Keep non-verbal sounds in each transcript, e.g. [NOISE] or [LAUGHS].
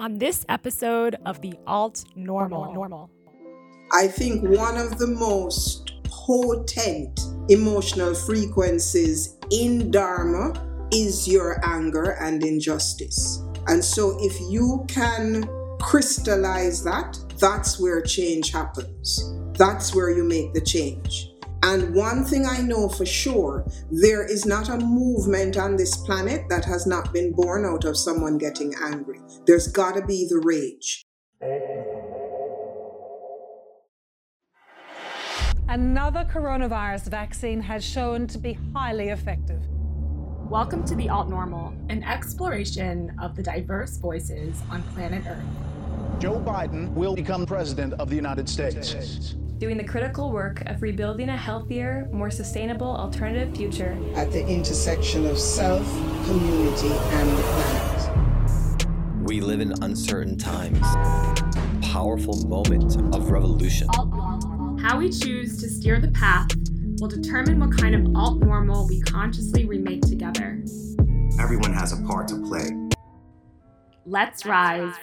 on this episode of the Alt Normal. Normal. I think one of the most potent emotional frequencies in Dharma is your anger and injustice. And so, if you can crystallize that, that's where change happens. That's where you make the change. And one thing I know for sure there is not a movement on this planet that has not been born out of someone getting angry. There's got to be the rage. Another coronavirus vaccine has shown to be highly effective. Welcome to the Alt Normal, an exploration of the diverse voices on planet Earth. Joe Biden will become president of the United States doing the critical work of rebuilding a healthier, more sustainable alternative future at the intersection of self, community, and the planet. We live in uncertain times, powerful moment of revolution. How we choose to steer the path will determine what kind of alt normal we consciously remake together. Everyone has a part to play. Let's rise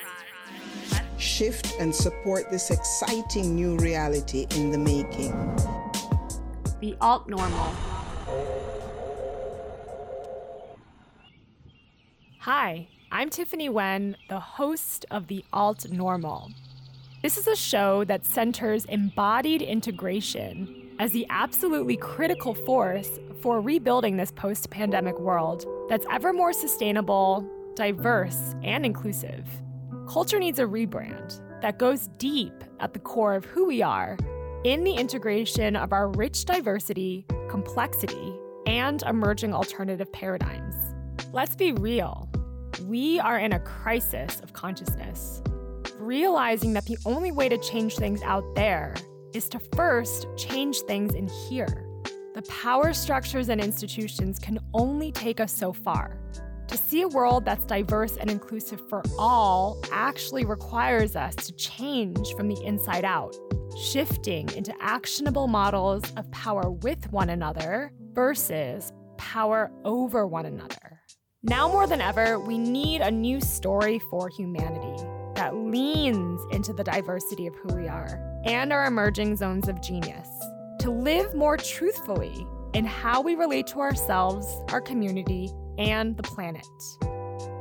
shift and support this exciting new reality in the making. The alt normal. Hi, I'm Tiffany Wen, the host of The Alt Normal. This is a show that centers embodied integration as the absolutely critical force for rebuilding this post pandemic world that's ever more sustainable, diverse, and inclusive. Culture needs a rebrand that goes deep at the core of who we are in the integration of our rich diversity, complexity, and emerging alternative paradigms. Let's be real. We are in a crisis of consciousness, realizing that the only way to change things out there is to first change things in here. The power structures and institutions can only take us so far. To see a world that's diverse and inclusive for all actually requires us to change from the inside out, shifting into actionable models of power with one another versus power over one another. Now more than ever, we need a new story for humanity that leans into the diversity of who we are and our emerging zones of genius to live more truthfully in how we relate to ourselves, our community, and the planet.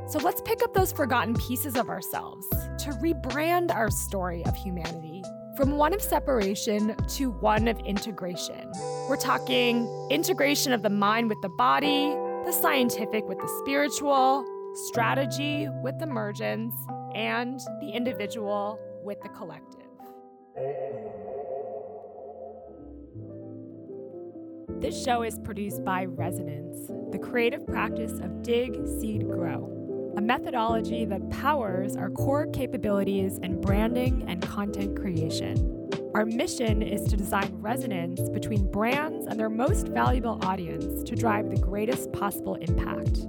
So let's pick up those forgotten pieces of ourselves to rebrand our story of humanity from one of separation to one of integration. We're talking integration of the mind with the body, the scientific with the spiritual, strategy with emergence, and the individual with the collective. This show is produced by Resonance, the creative practice of dig, seed, grow, a methodology that powers our core capabilities in branding and content creation. Our mission is to design resonance between brands and their most valuable audience to drive the greatest possible impact.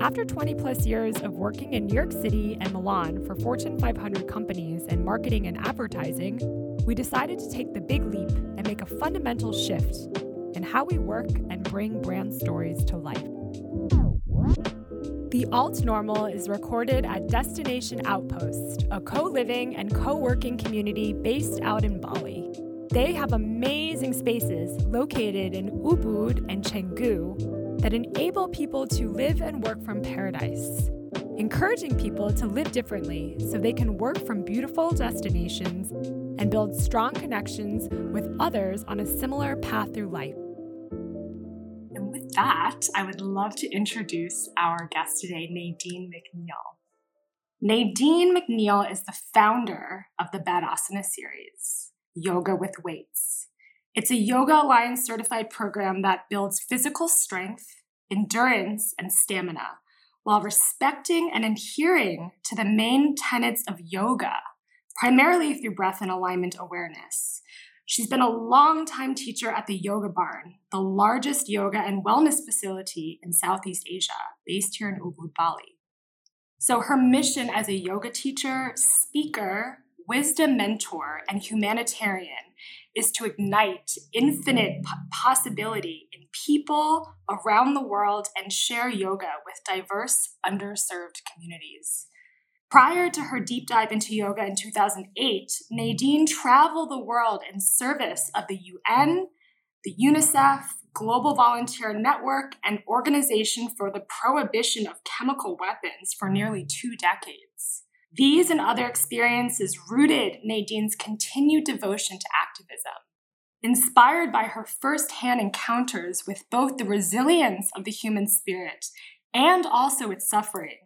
After 20 plus years of working in New York City and Milan for Fortune 500 companies in marketing and advertising, we decided to take the big leap and make a fundamental shift in how we work and bring brand stories to life. The Alt Normal is recorded at Destination Outpost, a co living and co working community based out in Bali. They have amazing spaces located in Ubud and Canggu that enable people to live and work from paradise, encouraging people to live differently so they can work from beautiful destinations and build strong connections with others on a similar path through life. That, I would love to introduce our guest today, Nadine McNeil. Nadine McNeil is the founder of the BadAsana series, Yoga with Weights. It's a Yoga Alliance certified program that builds physical strength, endurance, and stamina while respecting and adhering to the main tenets of yoga primarily through breath and alignment awareness. She's been a long-time teacher at the Yoga Barn, the largest yoga and wellness facility in Southeast Asia, based here in Ubud, Bali. So, her mission as a yoga teacher, speaker, wisdom mentor, and humanitarian is to ignite infinite possibility in people around the world and share yoga with diverse, underserved communities. Prior to her deep dive into yoga in 2008, Nadine traveled the world in service of the UN, the UNICEF, Global Volunteer Network, and Organization for the Prohibition of Chemical Weapons for nearly two decades. These and other experiences rooted Nadine's continued devotion to activism. Inspired by her firsthand encounters with both the resilience of the human spirit and also its suffering,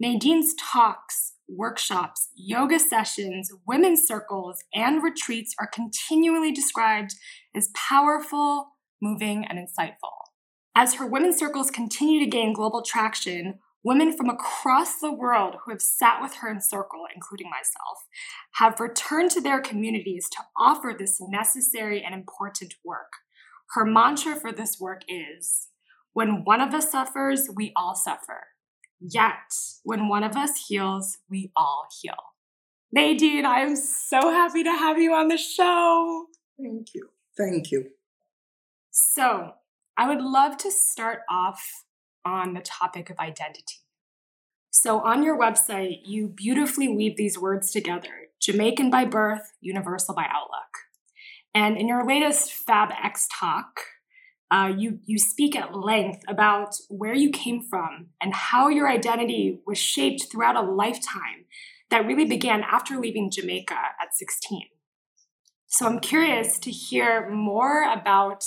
Nadine's talks, workshops, yoga sessions, women's circles, and retreats are continually described as powerful, moving, and insightful. As her women's circles continue to gain global traction, women from across the world who have sat with her in circle, including myself, have returned to their communities to offer this necessary and important work. Her mantra for this work is when one of us suffers, we all suffer. Yet, when one of us heals, we all heal. Nadine, I am so happy to have you on the show. Thank you. Thank you. So, I would love to start off on the topic of identity. So, on your website, you beautifully weave these words together Jamaican by birth, universal by outlook. And in your latest FabX talk, uh, you, you speak at length about where you came from and how your identity was shaped throughout a lifetime that really began after leaving Jamaica at 16. So I'm curious to hear more about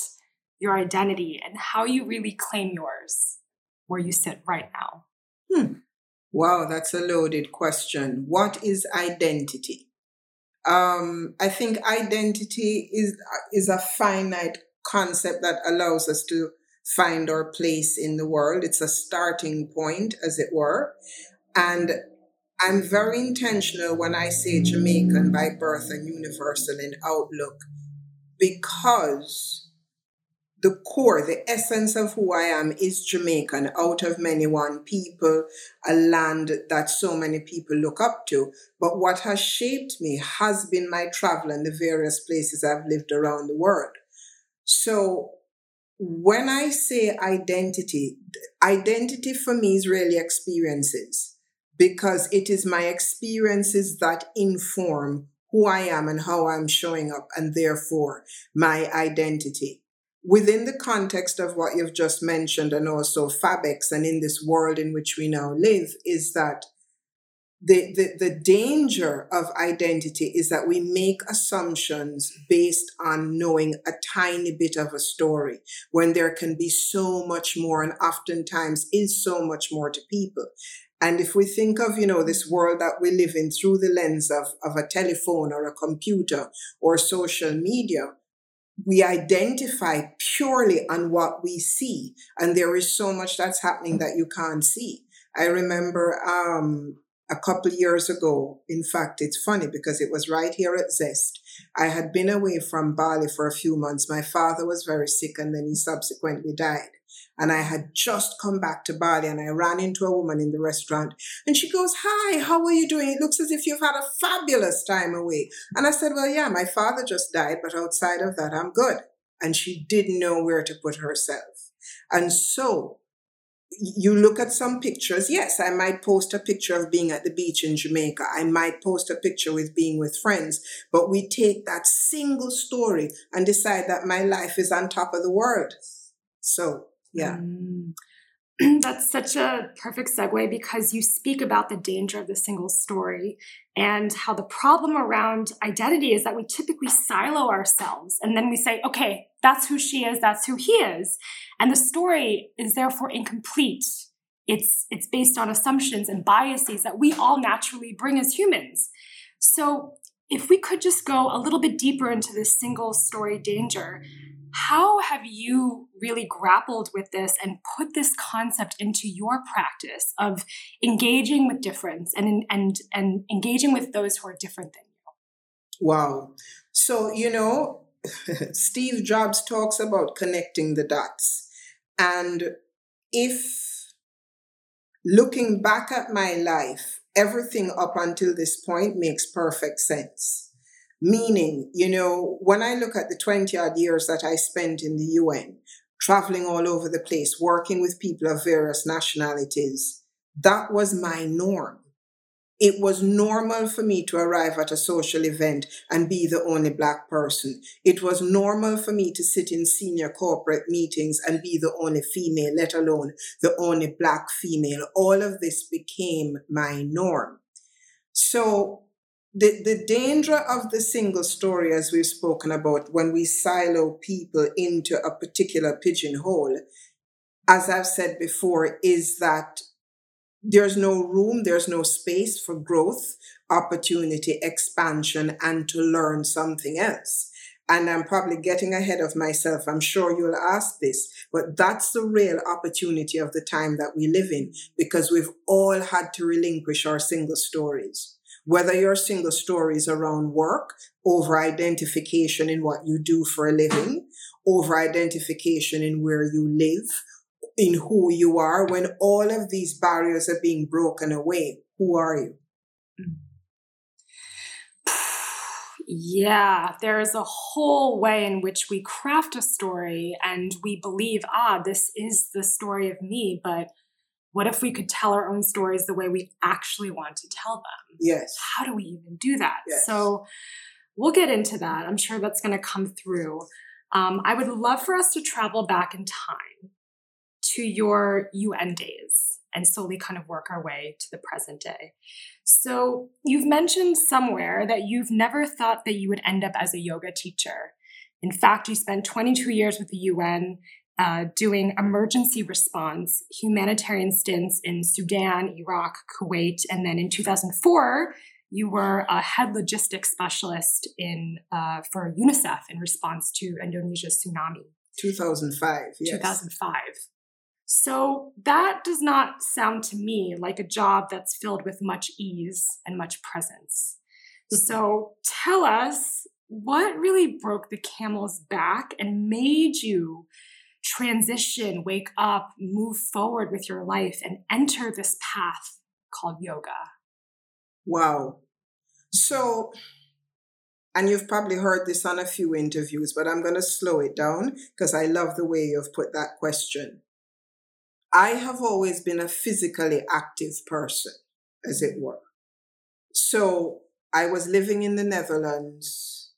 your identity and how you really claim yours where you sit right now? Hmm. Wow, that's a loaded question. What is identity? Um, I think identity is is a finite concept that allows us to find our place in the world. It's a starting point, as it were. And I'm very intentional when I say Jamaican by birth and universal in outlook because the core, the essence of who I am is Jamaican, out of many one people, a land that so many people look up to. But what has shaped me has been my travel and the various places I've lived around the world. So when I say identity, identity for me is really experiences because it is my experiences that inform who I am and how I'm showing up, and therefore my identity. Within the context of what you've just mentioned and also FabX and in this world in which we now live is that the, the, the danger of identity is that we make assumptions based on knowing a tiny bit of a story when there can be so much more and oftentimes is so much more to people. And if we think of, you know, this world that we live in through the lens of, of a telephone or a computer or social media, we identify purely on what we see and there is so much that's happening that you can't see i remember um, a couple years ago in fact it's funny because it was right here at zest i had been away from bali for a few months my father was very sick and then he subsequently died and I had just come back to Bali and I ran into a woman in the restaurant and she goes, Hi, how are you doing? It looks as if you've had a fabulous time away. And I said, Well, yeah, my father just died, but outside of that, I'm good. And she didn't know where to put herself. And so you look at some pictures. Yes, I might post a picture of being at the beach in Jamaica. I might post a picture with being with friends, but we take that single story and decide that my life is on top of the world. So yeah. Mm. [CLEARS THROAT] That's such a perfect segue because you speak about the danger of the single story and how the problem around identity is that we typically silo ourselves and then we say, okay, that's who she is, that's who he is. And the story is therefore incomplete. It's, it's based on assumptions and biases that we all naturally bring as humans. So if we could just go a little bit deeper into this single story danger, how have you really grappled with this and put this concept into your practice of engaging with difference and and and engaging with those who are different than you? Wow. So, you know, [LAUGHS] Steve Jobs talks about connecting the dots. And if looking back at my life, everything up until this point makes perfect sense Meaning, you know, when I look at the 20 odd years that I spent in the UN, traveling all over the place, working with people of various nationalities, that was my norm. it was normal for me to arrive at a social event and be the only black person. It was normal for me to sit in senior corporate meetings and be the only female, let alone the only black female. All of this became my norm. So the, the danger of the single story, as we've spoken about, when we silo people into a particular pigeonhole, as I've said before, is that there's no room, there's no space for growth, opportunity, expansion, and to learn something else. And I'm probably getting ahead of myself. I'm sure you'll ask this, but that's the real opportunity of the time that we live in because we've all had to relinquish our single stories. Whether your single stories around work, over identification in what you do for a living, over identification in where you live, in who you are when all of these barriers are being broken away. Who are you? Yeah, there is a whole way in which we craft a story and we believe, ah, this is the story of me. But what if we could tell our own stories the way we actually want to tell them? Yes. How do we even do that? Yes. So we'll get into that. I'm sure that's going to come through. Um, I would love for us to travel back in time to your UN days and slowly kind of work our way to the present day. So, you've mentioned somewhere that you've never thought that you would end up as a yoga teacher. In fact, you spent 22 years with the UN uh, doing emergency response, humanitarian stints in Sudan, Iraq, Kuwait, and then in 2004, you were a head logistics specialist in uh, for UNICEF in response to Indonesia's tsunami. 2005. Yes. 2005. So that does not sound to me like a job that's filled with much ease and much presence. So tell us what really broke the camel's back and made you transition, wake up, move forward with your life and enter this path called yoga. Wow. So, and you've probably heard this on a few interviews, but I'm going to slow it down because I love the way you've put that question. I have always been a physically active person, as it were. So I was living in the Netherlands,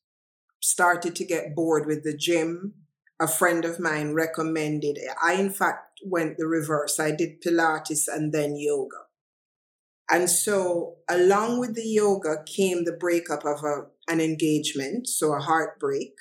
started to get bored with the gym. A friend of mine recommended, it. I in fact went the reverse. I did Pilates and then yoga. And so, along with the yoga came the breakup of a, an engagement, so a heartbreak.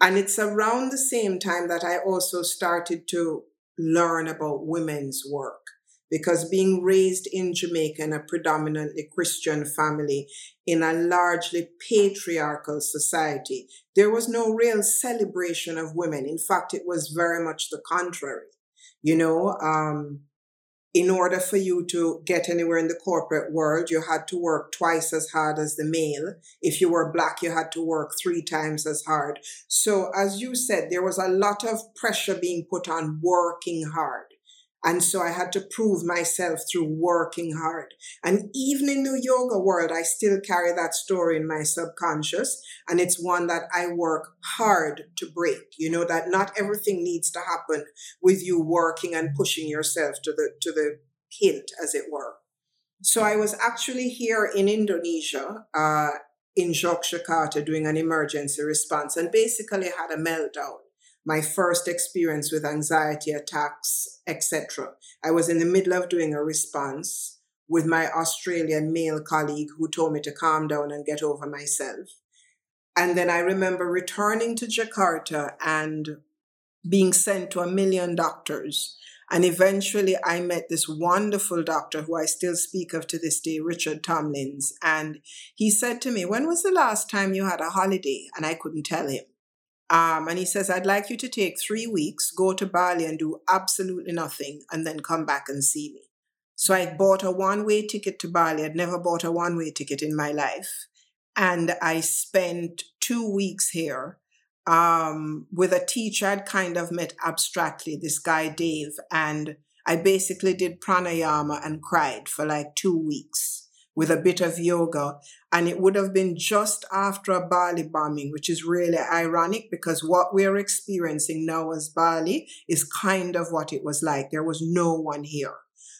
And it's around the same time that I also started to learn about women's work because being raised in Jamaica in a predominantly Christian family in a largely patriarchal society, there was no real celebration of women. In fact, it was very much the contrary. You know, um, in order for you to get anywhere in the corporate world, you had to work twice as hard as the male. If you were black, you had to work three times as hard. So, as you said, there was a lot of pressure being put on working hard. And so I had to prove myself through working hard. And even in the yoga world, I still carry that story in my subconscious. And it's one that I work hard to break. You know, that not everything needs to happen with you working and pushing yourself to the, to the hilt, as it were. So I was actually here in Indonesia, uh, in Yogyakarta doing an emergency response and basically had a meltdown my first experience with anxiety attacks, etc. I was in the middle of doing a response with my Australian male colleague who told me to calm down and get over myself. And then I remember returning to Jakarta and being sent to a million doctors. And eventually I met this wonderful doctor who I still speak of to this day, Richard Tomlins. And he said to me, When was the last time you had a holiday? And I couldn't tell him. Um, and he says, I'd like you to take three weeks, go to Bali and do absolutely nothing, and then come back and see me. So I bought a one way ticket to Bali. I'd never bought a one way ticket in my life. And I spent two weeks here um, with a teacher I'd kind of met abstractly, this guy Dave. And I basically did pranayama and cried for like two weeks with a bit of yoga. And it would have been just after a Bali bombing, which is really ironic because what we're experiencing now as Bali is kind of what it was like. There was no one here.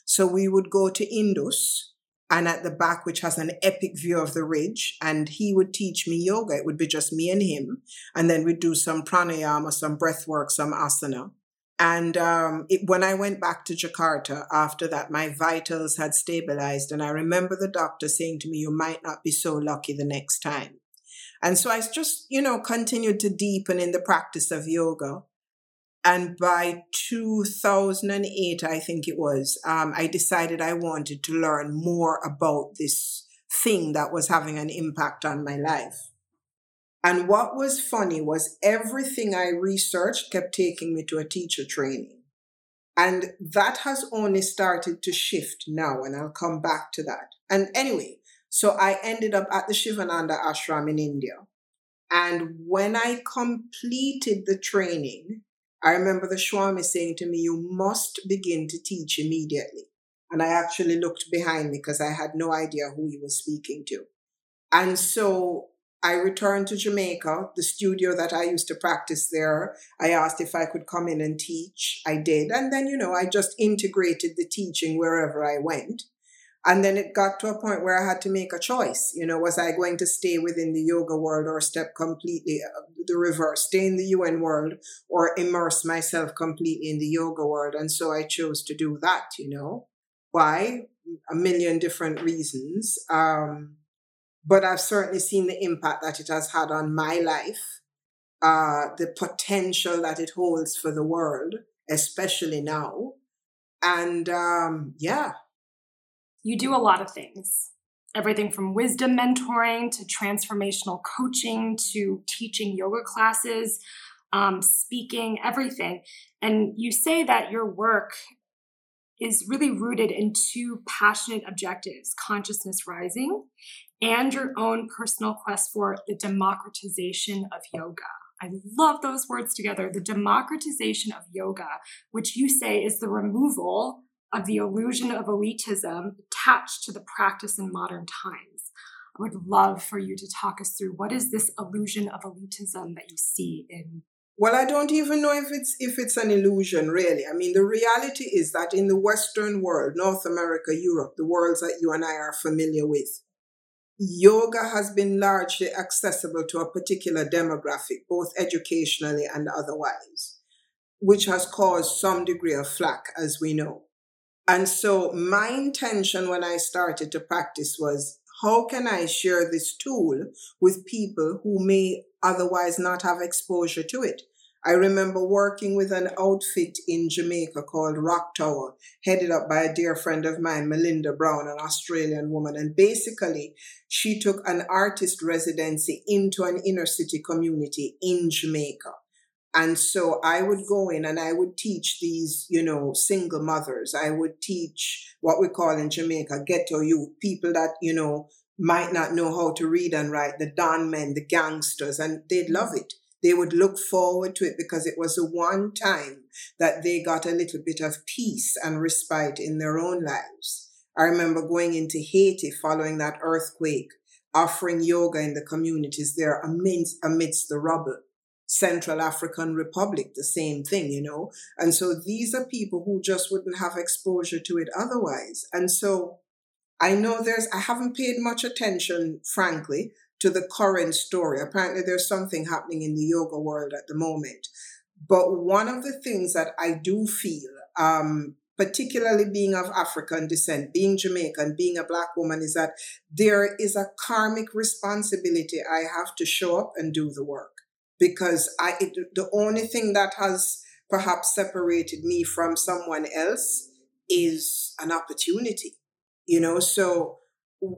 So we would go to Indus and at the back, which has an epic view of the ridge. And he would teach me yoga. It would be just me and him. And then we'd do some pranayama, some breath work, some asana. And um, it, when I went back to Jakarta after that, my vitals had stabilized. And I remember the doctor saying to me, You might not be so lucky the next time. And so I just, you know, continued to deepen in the practice of yoga. And by 2008, I think it was, um, I decided I wanted to learn more about this thing that was having an impact on my life. And what was funny was everything I researched kept taking me to a teacher training. And that has only started to shift now, and I'll come back to that. And anyway, so I ended up at the Sivananda ashram in India. And when I completed the training, I remember the Swami saying to me, You must begin to teach immediately. And I actually looked behind me because I had no idea who he was speaking to. And so I returned to Jamaica, the studio that I used to practice there. I asked if I could come in and teach. I did. And then, you know, I just integrated the teaching wherever I went. And then it got to a point where I had to make a choice. You know, was I going to stay within the yoga world or step completely uh, the reverse, stay in the UN world or immerse myself completely in the yoga world? And so I chose to do that, you know. Why? A million different reasons. Um, but I've certainly seen the impact that it has had on my life, uh, the potential that it holds for the world, especially now. And um, yeah. You do a lot of things everything from wisdom mentoring to transformational coaching to teaching yoga classes, um, speaking, everything. And you say that your work is really rooted in two passionate objectives consciousness rising and your own personal quest for the democratization of yoga. I love those words together the democratization of yoga, which you say is the removal of the illusion of elitism attached to the practice in modern times. I would love for you to talk us through what is this illusion of elitism that you see in well, I don't even know if it's if it's an illusion, really. I mean, the reality is that in the Western world, North America, Europe, the worlds that you and I are familiar with, yoga has been largely accessible to a particular demographic, both educationally and otherwise, which has caused some degree of flack, as we know. And so, my intention when I started to practice was how can I share this tool with people who may otherwise not have exposure to it? I remember working with an outfit in Jamaica called Rock Tower, headed up by a dear friend of mine, Melinda Brown, an Australian woman. And basically, she took an artist residency into an inner city community in Jamaica. And so I would go in and I would teach these, you know, single mothers. I would teach what we call in Jamaica ghetto youth, people that, you know, might not know how to read and write, the don men, the gangsters, and they'd love it they would look forward to it because it was the one time that they got a little bit of peace and respite in their own lives. I remember going into Haiti following that earthquake, offering yoga in the communities there amidst, amidst the rubble. Central African Republic, the same thing, you know. And so these are people who just wouldn't have exposure to it otherwise. And so I know there's, I haven't paid much attention, frankly, to the current story. Apparently, there's something happening in the yoga world at the moment. But one of the things that I do feel, um, particularly being of African descent, being Jamaican, being a black woman, is that there is a karmic responsibility. I have to show up and do the work because I it, the only thing that has perhaps separated me from someone else is an opportunity, you know. So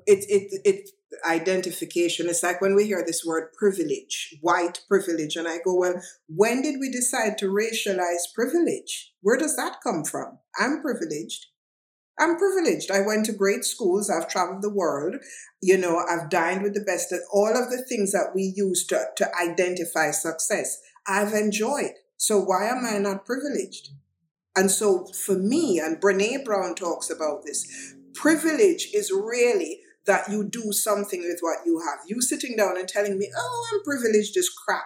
it it it identification. It's like when we hear this word privilege, white privilege, and I go, well, when did we decide to racialize privilege? Where does that come from? I'm privileged. I'm privileged. I went to great schools. I've traveled the world. You know, I've dined with the best. All of the things that we use to, to identify success, I've enjoyed. So why am I not privileged? And so for me, and Brene Brown talks about this, privilege is really that you do something with what you have. You sitting down and telling me, oh, I'm privileged is crap.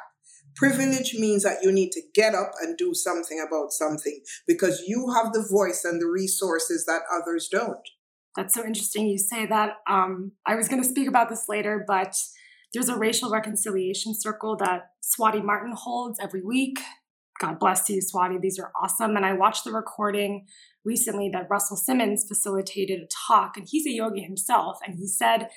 Privilege means that you need to get up and do something about something because you have the voice and the resources that others don't. That's so interesting you say that. Um, I was going to speak about this later, but there's a racial reconciliation circle that Swati Martin holds every week. God bless you, Swati. These are awesome. And I watched the recording recently that Russell Simmons facilitated a talk, and he's a yogi himself. And he said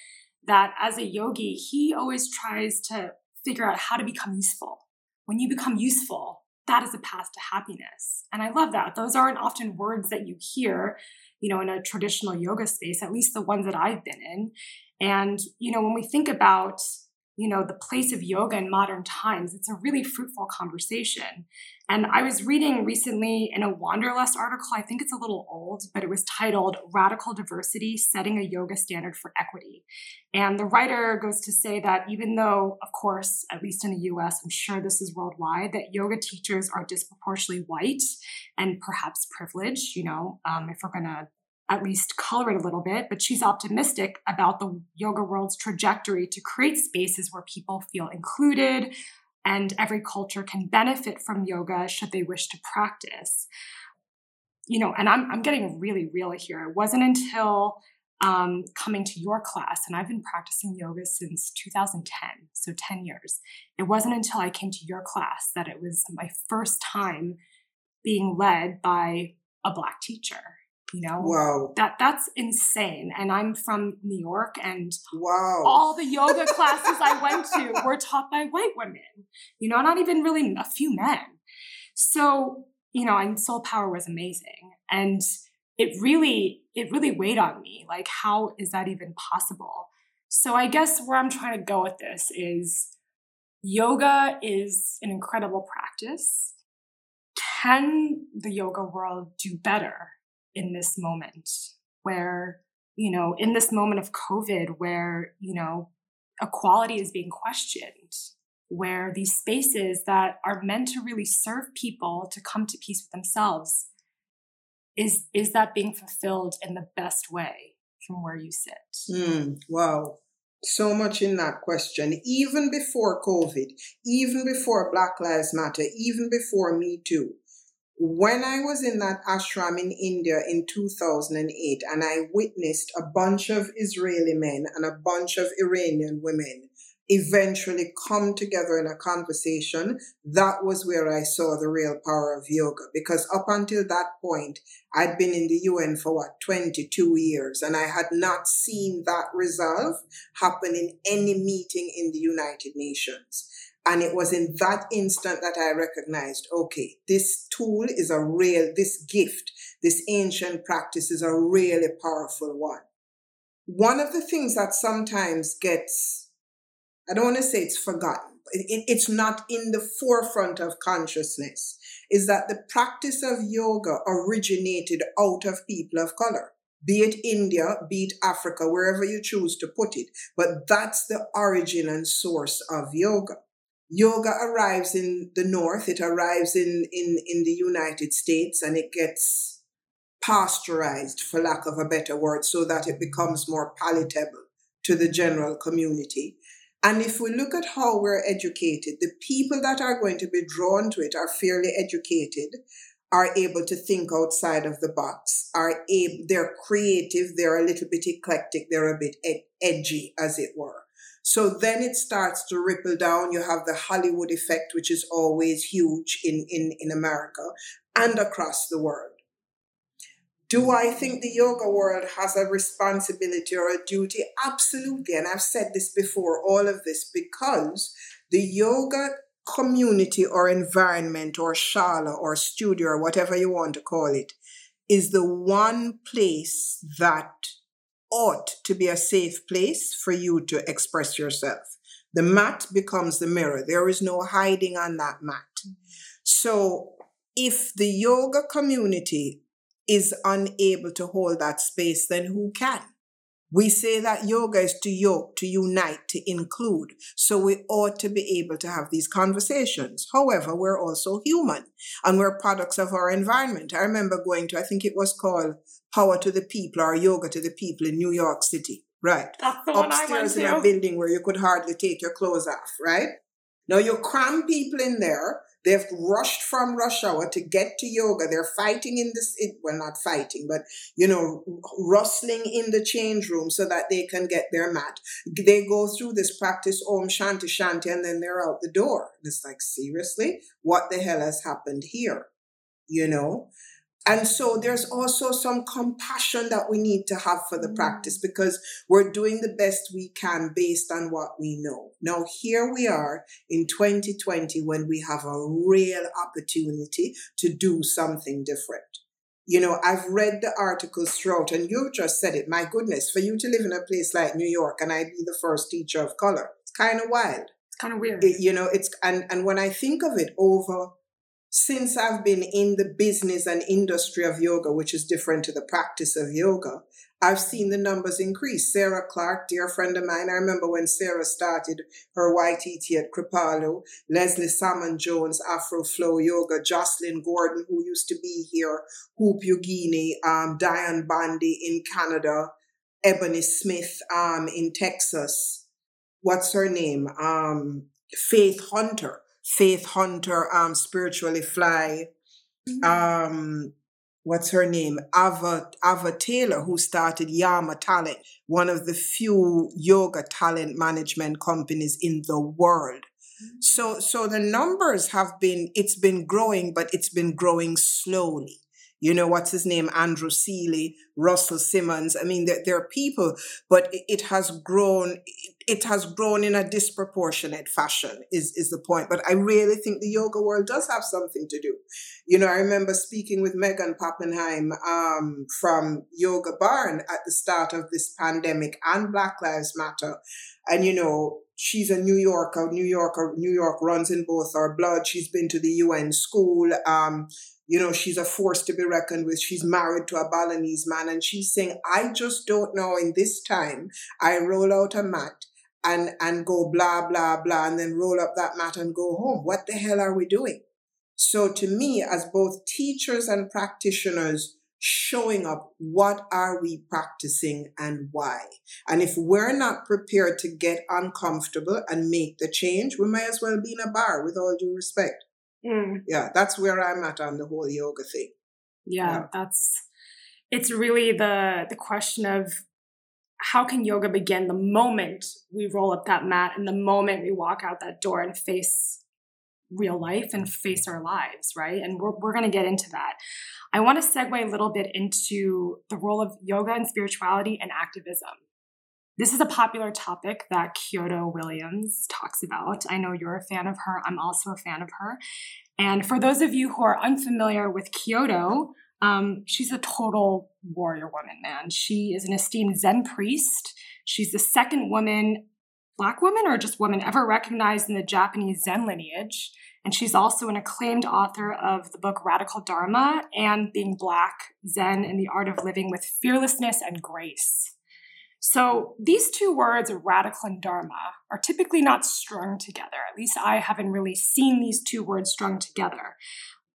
that as a yogi, he always tries to figure out how to become useful. When you become useful, that is a path to happiness. And I love that. Those aren't often words that you hear, you know, in a traditional yoga space, at least the ones that I've been in. And, you know, when we think about you know the place of yoga in modern times. It's a really fruitful conversation. And i was reading recently in a wanderlust article i think it's a little old but it was titled radical diversity setting a yoga standard for equity. And the writer goes to say that even though of course at least in the us i'm sure this is worldwide that yoga teachers are disproportionately white and perhaps privileged you know um, if we're going to at least color it a little bit, but she's optimistic about the yoga world's trajectory to create spaces where people feel included and every culture can benefit from yoga should they wish to practice. You know, and I'm, I'm getting really real here. It wasn't until um, coming to your class, and I've been practicing yoga since 2010, so 10 years. It wasn't until I came to your class that it was my first time being led by a Black teacher you know? Wow. That that's insane. And i'm from new york and wow. all the [LAUGHS] yoga classes i went to were taught by white women you know not even really a few men. So you know and soul power was amazing. And it really it really weighed on me like how is that even possible? So i guess where i'm trying to go with this is yoga is an incredible practice. Can the yoga world do better in this moment where, you know, in this moment of COVID where, you know, equality is being questioned, where these spaces that are meant to really serve people to come to peace with themselves is is that being fulfilled in the best way from where you sit? Mm, wow. So much in that question. Even before covid even before black lives matter even before me too when I was in that ashram in India in 2008 and I witnessed a bunch of Israeli men and a bunch of Iranian women eventually come together in a conversation, that was where I saw the real power of yoga. Because up until that point, I'd been in the UN for what, 22 years, and I had not seen that resolve happen in any meeting in the United Nations. And it was in that instant that I recognized okay, this tool is a real, this gift, this ancient practice is a really powerful one. One of the things that sometimes gets, I don't want to say it's forgotten, it, it's not in the forefront of consciousness, is that the practice of yoga originated out of people of color be it India, be it Africa, wherever you choose to put it. But that's the origin and source of yoga yoga arrives in the north it arrives in in in the united states and it gets pasteurized for lack of a better word so that it becomes more palatable to the general community. And if we look at how we're educated the people that are going to be drawn to it are fairly educated are able to think outside of the box are able they're creative they're a little bit eclectic they're a bit ed- edgy as it were so then it starts to ripple down. You have the Hollywood effect, which is always huge in, in, in America and across the world. Do mm. I think the yoga world has a responsibility or a duty? Absolutely. And I've said this before, all of this, because the yoga community or environment or shala or studio or whatever you want to call it is the one place that ought to be a safe place for you to express yourself. The mat becomes the mirror. There is no hiding on that mat. So if the yoga community is unable to hold that space, then who can? We say that yoga is to yoke, to unite, to include. So we ought to be able to have these conversations. However, we're also human and we're products of our environment. I remember going to, I think it was called Power to the People or Yoga to the People in New York City. Right. That's the Upstairs in a building where you could hardly take your clothes off, right? Now you cram people in there They've rushed from rush hour to get to yoga. They're fighting in this, well, not fighting, but, you know, rustling in the change room so that they can get their mat. They go through this practice, Om Shanti Shanti, and then they're out the door. It's like, seriously? What the hell has happened here? You know? And so there's also some compassion that we need to have for the mm. practice because we're doing the best we can based on what we know. Now, here we are in 2020 when we have a real opportunity to do something different. You know, I've read the articles throughout, and you just said it. My goodness, for you to live in a place like New York and I be the first teacher of color, it's kind of wild. It's kind of weird. It, you know, it's and and when I think of it over since I've been in the business and industry of yoga, which is different to the practice of yoga, I've seen the numbers increase. Sarah Clark, dear friend of mine, I remember when Sarah started her YTT at Kripalu, Leslie Salmon Jones, Afro Flow Yoga, Jocelyn Gordon, who used to be here, Hoop Yogini, um, Diane Bondy in Canada, Ebony Smith um, in Texas. What's her name? Um, Faith Hunter Faith Hunter, um, Spiritually Fly, mm-hmm. um, what's her name? Ava, Ava Taylor, who started Yama Talent, one of the few yoga talent management companies in the world. Mm-hmm. So, so the numbers have been, it's been growing, but it's been growing slowly you know, what's his name? Andrew Seeley, Russell Simmons. I mean, there, are people, but it, it has grown, it has grown in a disproportionate fashion is, is the point. But I really think the yoga world does have something to do. You know, I remember speaking with Meghan Pappenheim um, from Yoga Barn at the start of this pandemic and Black Lives Matter. And, you know, she's a New Yorker. New Yorker, New York runs in both our blood. She's been to the UN school. Um, you know, she's a force to be reckoned with. She's married to a Balinese man. And she's saying, I just don't know in this time, I roll out a mat and, and go blah, blah, blah, and then roll up that mat and go home. What the hell are we doing? So to me, as both teachers and practitioners, showing up, what are we practicing and why? And if we're not prepared to get uncomfortable and make the change, we might as well be in a bar with all due respect. Mm. Yeah, that's where I'm at on the whole yoga thing. Yeah, yeah, that's it's really the the question of how can yoga begin the moment we roll up that mat and the moment we walk out that door and face real life and face our lives, right? And we're, we're going to get into that. I want to segue a little bit into the role of yoga and spirituality and activism. This is a popular topic that Kyodo Williams talks about. I know you're a fan of her. I'm also a fan of her. And for those of you who are unfamiliar with Kyodo, um, she's a total warrior woman, man. She is an esteemed Zen priest. She's the second woman, black woman or just woman, ever recognized in the Japanese Zen lineage. And she's also an acclaimed author of the book Radical Dharma and Being Black, Zen, and the Art of Living with Fearlessness and Grace. So these two words, radical and dharma, are typically not strung together. At least I haven't really seen these two words strung together.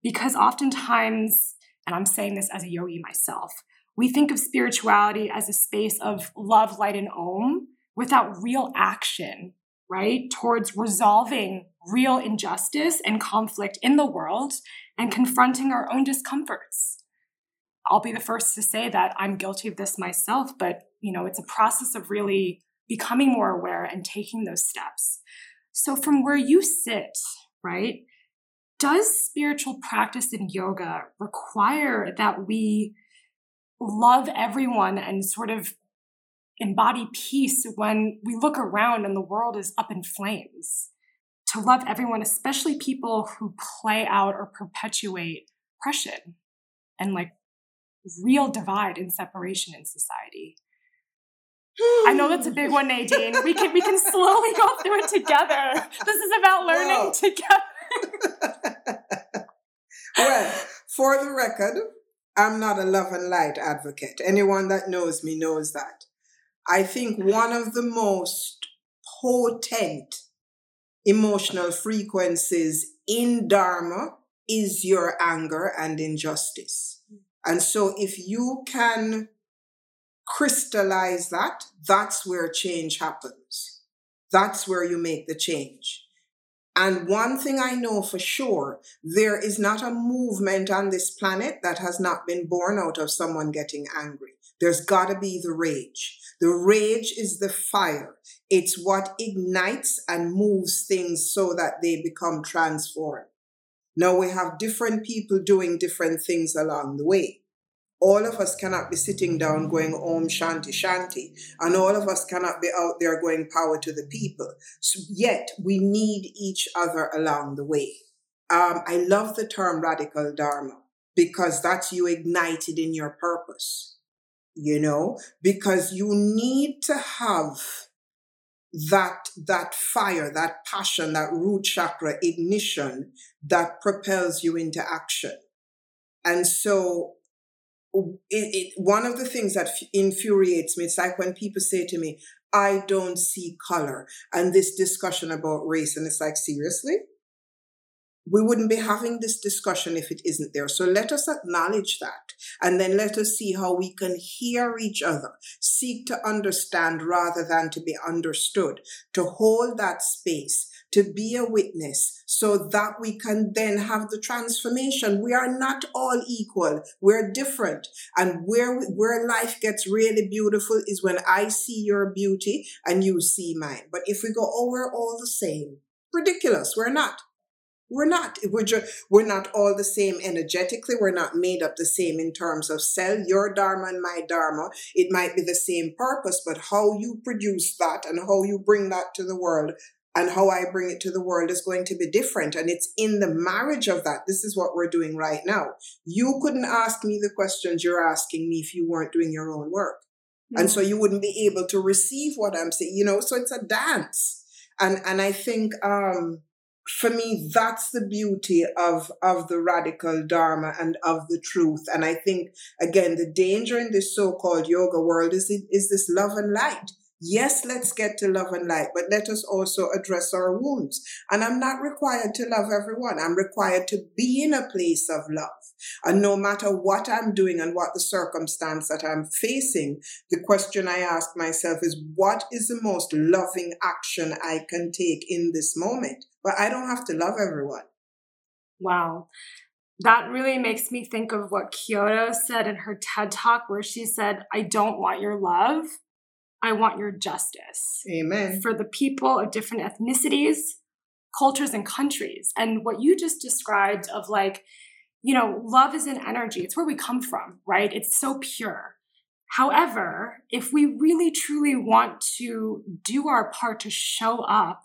Because oftentimes, and I'm saying this as a yogi myself, we think of spirituality as a space of love, light, and om without real action, right? Towards resolving real injustice and conflict in the world and confronting our own discomforts. I'll be the first to say that I'm guilty of this myself, but you know, it's a process of really becoming more aware and taking those steps. So from where you sit, right? Does spiritual practice in yoga require that we love everyone and sort of embody peace when we look around and the world is up in flames? To love everyone, especially people who play out or perpetuate oppression and like real divide and separation in society. I know that's a big one, Nadine. We can we can [LAUGHS] slowly go through it together. This is about learning [LAUGHS] together. well, for the record, I'm not a love and light advocate. Anyone that knows me knows that. I think one of the most potent emotional frequencies in Dharma is your anger and injustice. And so if you can crystallize that, that's where change happens. That's where you make the change. And one thing I know for sure there is not a movement on this planet that has not been born out of someone getting angry. There's got to be the rage. The rage is the fire. It's what ignites and moves things so that they become transformed. Now we have different people doing different things along the way. All of us cannot be sitting down going Om Shanti Shanti, and all of us cannot be out there going power to the people. So yet we need each other along the way. Um, I love the term radical dharma because that's you ignited in your purpose, you know, because you need to have that that fire that passion that root chakra ignition that propels you into action and so it, it, one of the things that infuriates me it's like when people say to me i don't see color and this discussion about race and it's like seriously we wouldn't be having this discussion if it isn't there. So let us acknowledge that. And then let us see how we can hear each other, seek to understand rather than to be understood, to hold that space, to be a witness so that we can then have the transformation. We are not all equal. We're different. And where, where life gets really beautiful is when I see your beauty and you see mine. But if we go, oh, we're all the same, ridiculous. We're not. We're not. We're just, we're not all the same energetically. We're not made up the same in terms of cell. Your dharma and my dharma, it might be the same purpose, but how you produce that and how you bring that to the world and how I bring it to the world is going to be different. And it's in the marriage of that. This is what we're doing right now. You couldn't ask me the questions you're asking me if you weren't doing your own work. Mm-hmm. And so you wouldn't be able to receive what I'm saying, you know, so it's a dance. And, and I think, um, for me, that's the beauty of, of the radical dharma and of the truth. And I think, again, the danger in this so-called yoga world is, is this love and light. Yes, let's get to love and light, but let us also address our wounds. And I'm not required to love everyone. I'm required to be in a place of love. And no matter what I'm doing and what the circumstance that I'm facing, the question I ask myself is, what is the most loving action I can take in this moment? But I don't have to love everyone. Wow. That really makes me think of what Kyodo said in her TED talk, where she said, I don't want your love. I want your justice. Amen. For the people of different ethnicities, cultures, and countries. And what you just described of like, you know, love is an energy. It's where we come from, right? It's so pure. However, if we really truly want to do our part to show up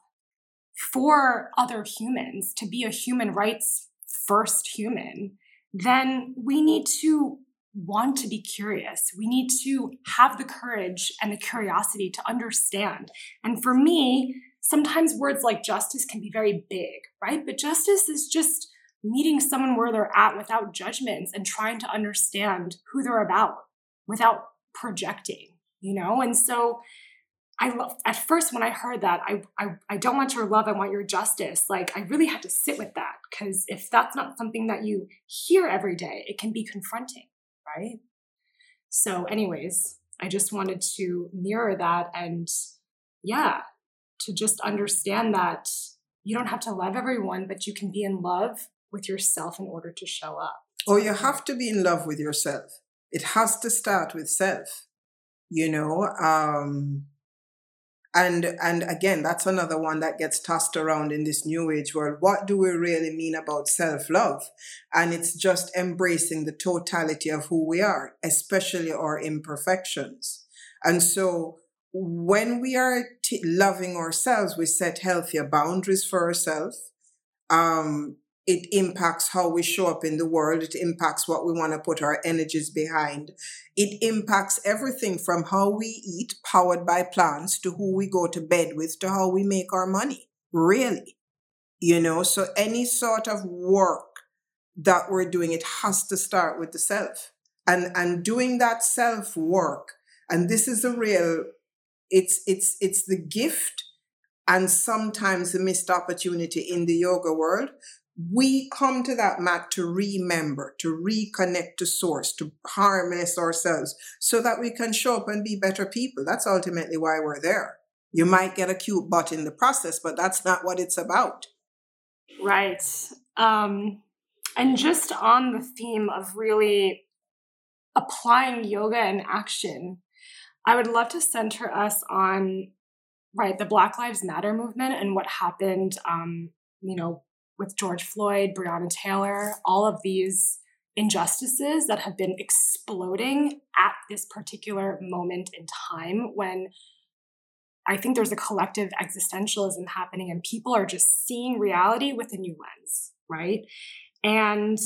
for other humans, to be a human rights first human, then we need to want to be curious. We need to have the courage and the curiosity to understand. And for me, sometimes words like justice can be very big, right? But justice is just meeting someone where they're at without judgments and trying to understand who they're about without projecting, you know? And so I love at first when I heard that, I, I I don't want your love, I want your justice. Like I really had to sit with that because if that's not something that you hear every day, it can be confronting right? So, anyways, I just wanted to mirror that and, yeah, to just understand that you don't have to love everyone, but you can be in love with yourself in order to show up. Oh, you have to be in love with yourself. It has to start with self. You know, um, and and again that's another one that gets tossed around in this new age world. What do we really mean about self-love? And it's just embracing the totality of who we are especially our imperfections. And so when we are t- loving ourselves we set healthier boundaries for ourselves um, it impacts how we show up in the world. It impacts what we want to put our energies behind. It impacts everything from how we eat, powered by plants, to who we go to bed with, to how we make our money. Really. You know, so any sort of work that we're doing, it has to start with the self. And and doing that self work, and this is a real, it's it's it's the gift and sometimes the missed opportunity in the yoga world we come to that mat to remember, to reconnect to source, to harness ourselves so that we can show up and be better people. That's ultimately why we're there. You might get a cute butt in the process, but that's not what it's about. Right. Um, and just on the theme of really applying yoga in action, I would love to center us on right the Black Lives Matter movement and what happened. Um, you know, with George Floyd, Breonna Taylor, all of these injustices that have been exploding at this particular moment in time when I think there's a collective existentialism happening and people are just seeing reality with a new lens, right? And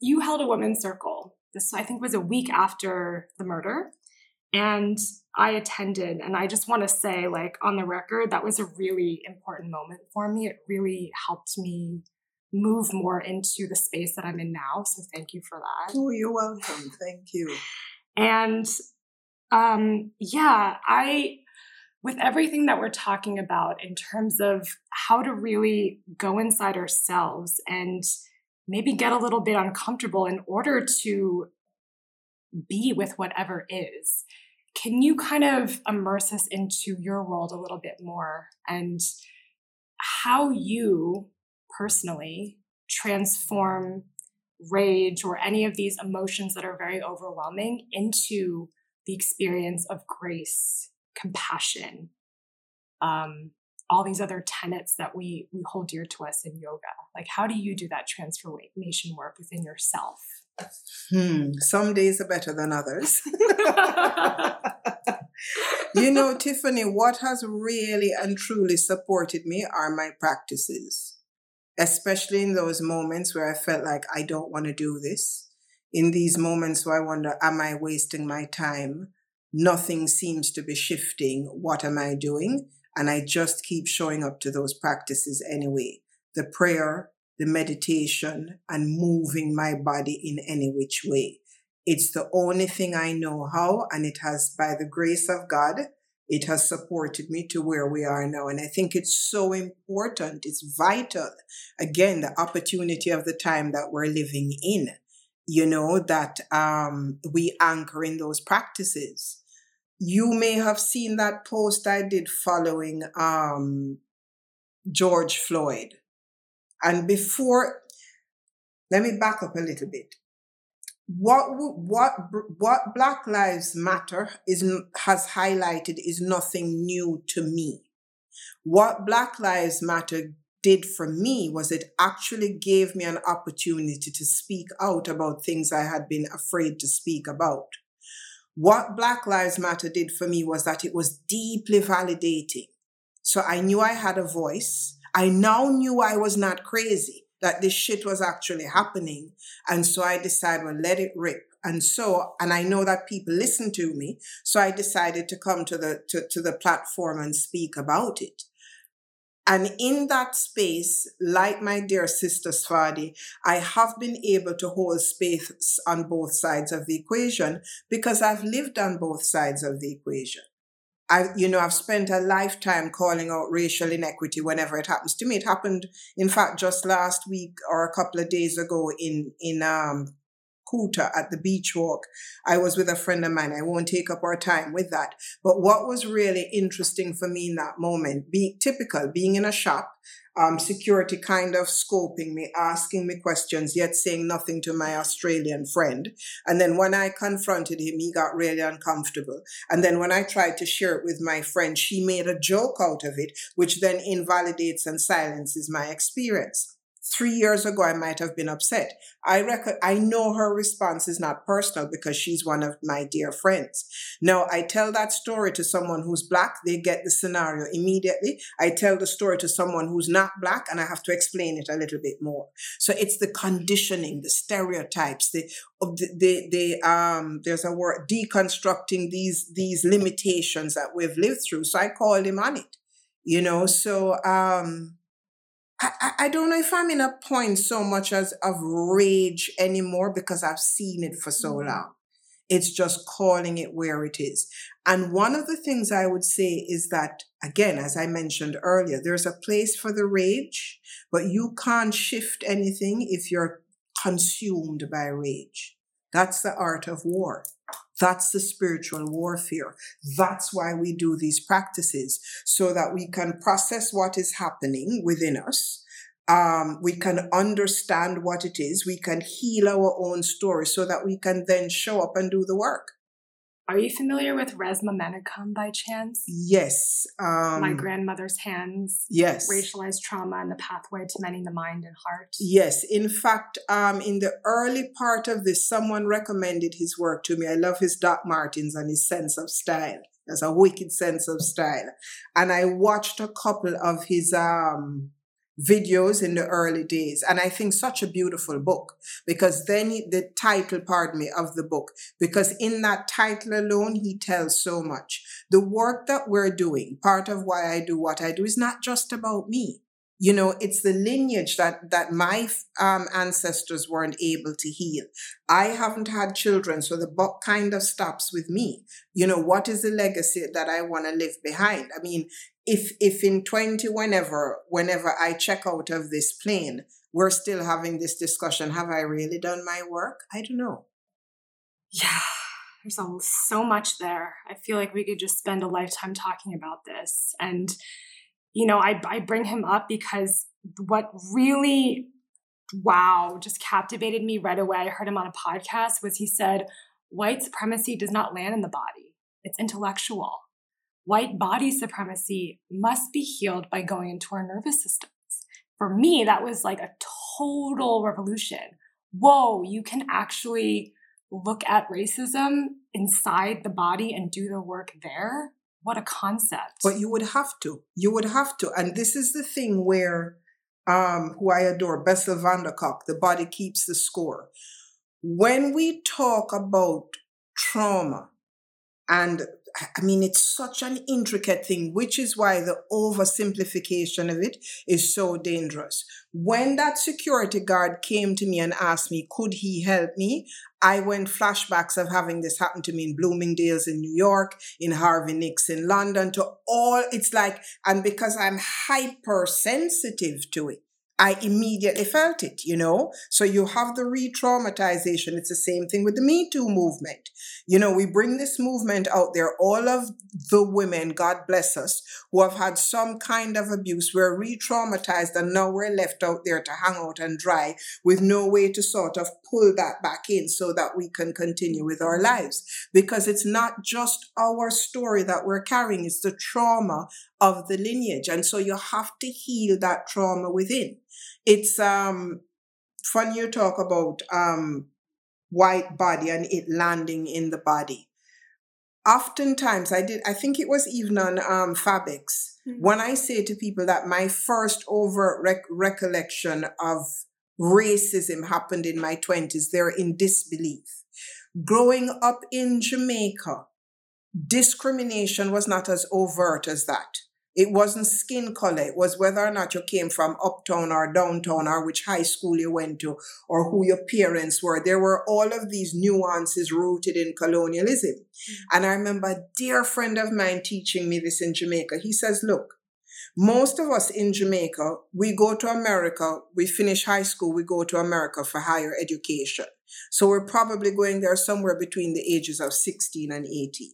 you held a women's circle. This, I think, was a week after the murder. And I attended, and I just want to say, like, on the record, that was a really important moment for me. It really helped me move more into the space that I'm in now. So thank you for that. Oh, you're welcome. Thank you. And um, yeah, I, with everything that we're talking about in terms of how to really go inside ourselves and maybe get a little bit uncomfortable in order to be with whatever is. Can you kind of immerse us into your world a little bit more and how you personally transform rage or any of these emotions that are very overwhelming into the experience of grace, compassion, um, all these other tenets that we we hold dear to us in yoga. Like, how do you do that transformation work within yourself? Hmm. Some days are better than others. [LAUGHS] you know, Tiffany, what has really and truly supported me are my practices especially in those moments where I felt like I don't want to do this. In these moments where I wonder, am I wasting my time? Nothing seems to be shifting. What am I doing? And I just keep showing up to those practices anyway. The prayer, the meditation, and moving my body in any which way. It's the only thing I know how, and it has, by the grace of God, it has supported me to where we are now. And I think it's so important. It's vital. Again, the opportunity of the time that we're living in, you know, that um, we anchor in those practices. You may have seen that post I did following um, George Floyd. And before, let me back up a little bit. What what what black lives matter is has highlighted is nothing new to me. What black lives matter did for me was it actually gave me an opportunity to speak out about things i had been afraid to speak about. What black lives matter did for me was that it was deeply validating. So i knew i had a voice i now knew i was not crazy that this shit was actually happening. And so I decided, well, let it rip. And so, and I know that people listen to me. So I decided to come to the, to, to the platform and speak about it. And in that space, like my dear sister Swadi, I have been able to hold space on both sides of the equation because I've lived on both sides of the equation. I, you know, I've spent a lifetime calling out racial inequity whenever it happens to me. It happened, in fact, just last week or a couple of days ago in in um, Kuta at the beach walk. I was with a friend of mine. I won't take up our time with that. But what was really interesting for me in that moment, being typical, being in a shop, um, security kind of scoping me, asking me questions, yet saying nothing to my Australian friend. And then when I confronted him, he got really uncomfortable. And then when I tried to share it with my friend, she made a joke out of it, which then invalidates and silences my experience three years ago, I might have been upset. I reckon I know her response is not personal because she's one of my dear friends. Now, I tell that story to someone who's black, they get the scenario immediately. I tell the story to someone who's not black, and I have to explain it a little bit more. So it's the conditioning, the stereotypes, the the the, the um. There's a word deconstructing these these limitations that we've lived through. So I call him on it. You know, so um I, I don't know if I'm in a point so much as of rage anymore because I've seen it for so mm-hmm. long. It's just calling it where it is. And one of the things I would say is that, again, as I mentioned earlier, there's a place for the rage, but you can't shift anything if you're consumed by rage. That's the art of war. That's the spiritual warfare. That's why we do these practices so that we can process what is happening within us, Um, we can understand what it is. We can heal our own story so that we can then show up and do the work. Are you familiar with Resmaa Menakem by chance? Yes. Um, My grandmother's hands. Yes. Racialized trauma and the pathway to mending the mind and heart. Yes. In fact, um, in the early part of this, someone recommended his work to me. I love his Doc Martens and his sense of style. There's a wicked sense of style. And I watched a couple of his um, videos in the early days. And I think such a beautiful book because then he, the title, pardon me, of the book, because in that title alone, he tells so much. The work that we're doing, part of why I do what I do is not just about me. You know, it's the lineage that, that my um, ancestors weren't able to heal. I haven't had children, so the book kind of stops with me. You know, what is the legacy that I want to leave behind? I mean, if if in 20 whenever whenever i check out of this plane we're still having this discussion have i really done my work? I don't know. Yeah there's so much there. I feel like we could just spend a lifetime talking about this and you know i, I bring him up because what really wow just captivated me right away i heard him on a podcast was he said white supremacy does not land in the body it's intellectual white body supremacy must be healed by going into our nervous systems. For me, that was like a total revolution. Whoa, you can actually look at racism inside the body and do the work there. What a concept. But you would have to. You would have to. And this is the thing where um, who I adore, Bessel van der Kolk, the body keeps the score. When we talk about trauma and I mean, it's such an intricate thing, which is why the oversimplification of it is so dangerous. When that security guard came to me and asked me, could he help me? I went flashbacks of having this happen to me in Bloomingdale's in New York, in Harvey Nicks in London, to all, it's like, and because I'm hypersensitive to it, I immediately felt it, you know? So you have the re traumatization. It's the same thing with the Me Too movement. You know, we bring this movement out there. All of the women, God bless us, who have had some kind of abuse, we're re traumatized and now we're left out there to hang out and dry with no way to sort of pull that back in so that we can continue with our lives. Because it's not just our story that we're carrying, it's the trauma of the lineage. And so you have to heal that trauma within. It's um fun you talk about um white body and it landing in the body. Oftentimes I did I think it was even on um Fabex mm-hmm. when I say to people that my first overt rec- recollection of racism happened in my 20s, they're in disbelief. Growing up in Jamaica, discrimination was not as overt as that. It wasn't skin color. It was whether or not you came from uptown or downtown or which high school you went to or who your parents were. There were all of these nuances rooted in colonialism. Mm-hmm. And I remember a dear friend of mine teaching me this in Jamaica. He says, look, most of us in Jamaica, we go to America, we finish high school, we go to America for higher education. So we're probably going there somewhere between the ages of 16 and 18.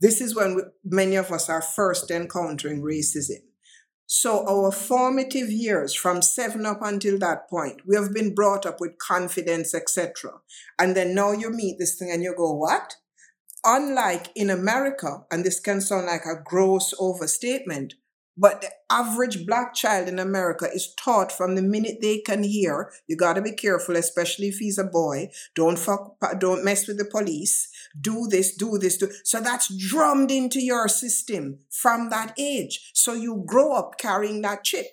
This is when we, many of us are first encountering racism. So, our formative years from seven up until that point, we have been brought up with confidence, etc. And then now you meet this thing and you go, What? Unlike in America, and this can sound like a gross overstatement, but the average black child in America is taught from the minute they can hear, you gotta be careful, especially if he's a boy. Don't fuck, don't mess with the police. Do this, do this, do. So that's drummed into your system from that age. So you grow up carrying that chip.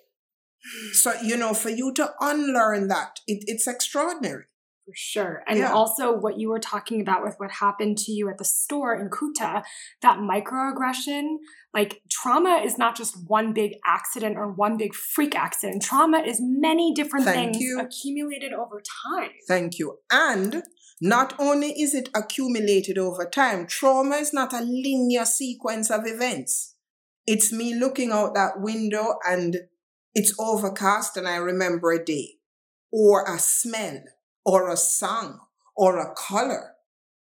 So, you know, for you to unlearn that, it, it's extraordinary. For sure. And yeah. also what you were talking about with what happened to you at the store in Kuta, that microaggression, like trauma is not just one big accident or one big freak accident. Trauma is many different Thank things you. accumulated over time. Thank you. And not only is it accumulated over time, trauma is not a linear sequence of events. It's me looking out that window and it's overcast and I remember a day or a smell or a song or a color,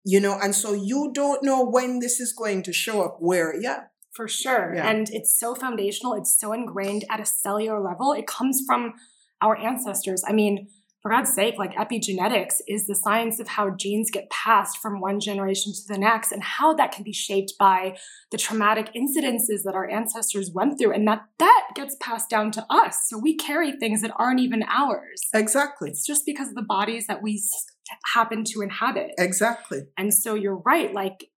you know, and so you don't know when this is going to show up where, yeah. For sure. Yeah. And it's so foundational, it's so ingrained at a cellular level. It comes from our ancestors. I mean, for God's sake, like epigenetics is the science of how genes get passed from one generation to the next and how that can be shaped by the traumatic incidences that our ancestors went through and that that gets passed down to us. So we carry things that aren't even ours. Exactly. It's just because of the bodies that we happen to inhabit. Exactly. And so you're right. Like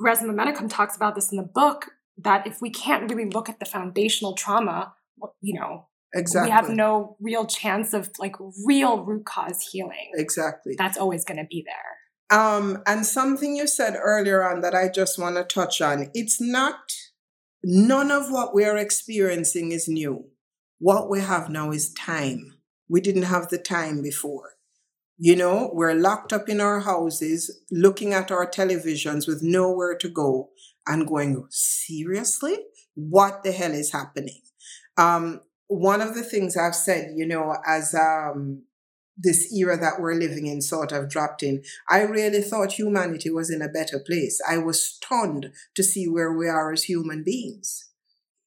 Resmaa Menakem talks about this in the book that if we can't really look at the foundational trauma, you know, Exactly. we have no real chance of like real root cause healing. Exactly. That's always going to be there. Um, and something you said earlier on that I just want to touch on it's not, none of what we are experiencing is new. What we have now is time. We didn't have the time before. You know, we're locked up in our houses, looking at our televisions with nowhere to go and going, seriously? What the hell is happening? Um, one of the things I've said, you know, as um, this era that we're living in sort of dropped in, I really thought humanity was in a better place. I was stunned to see where we are as human beings,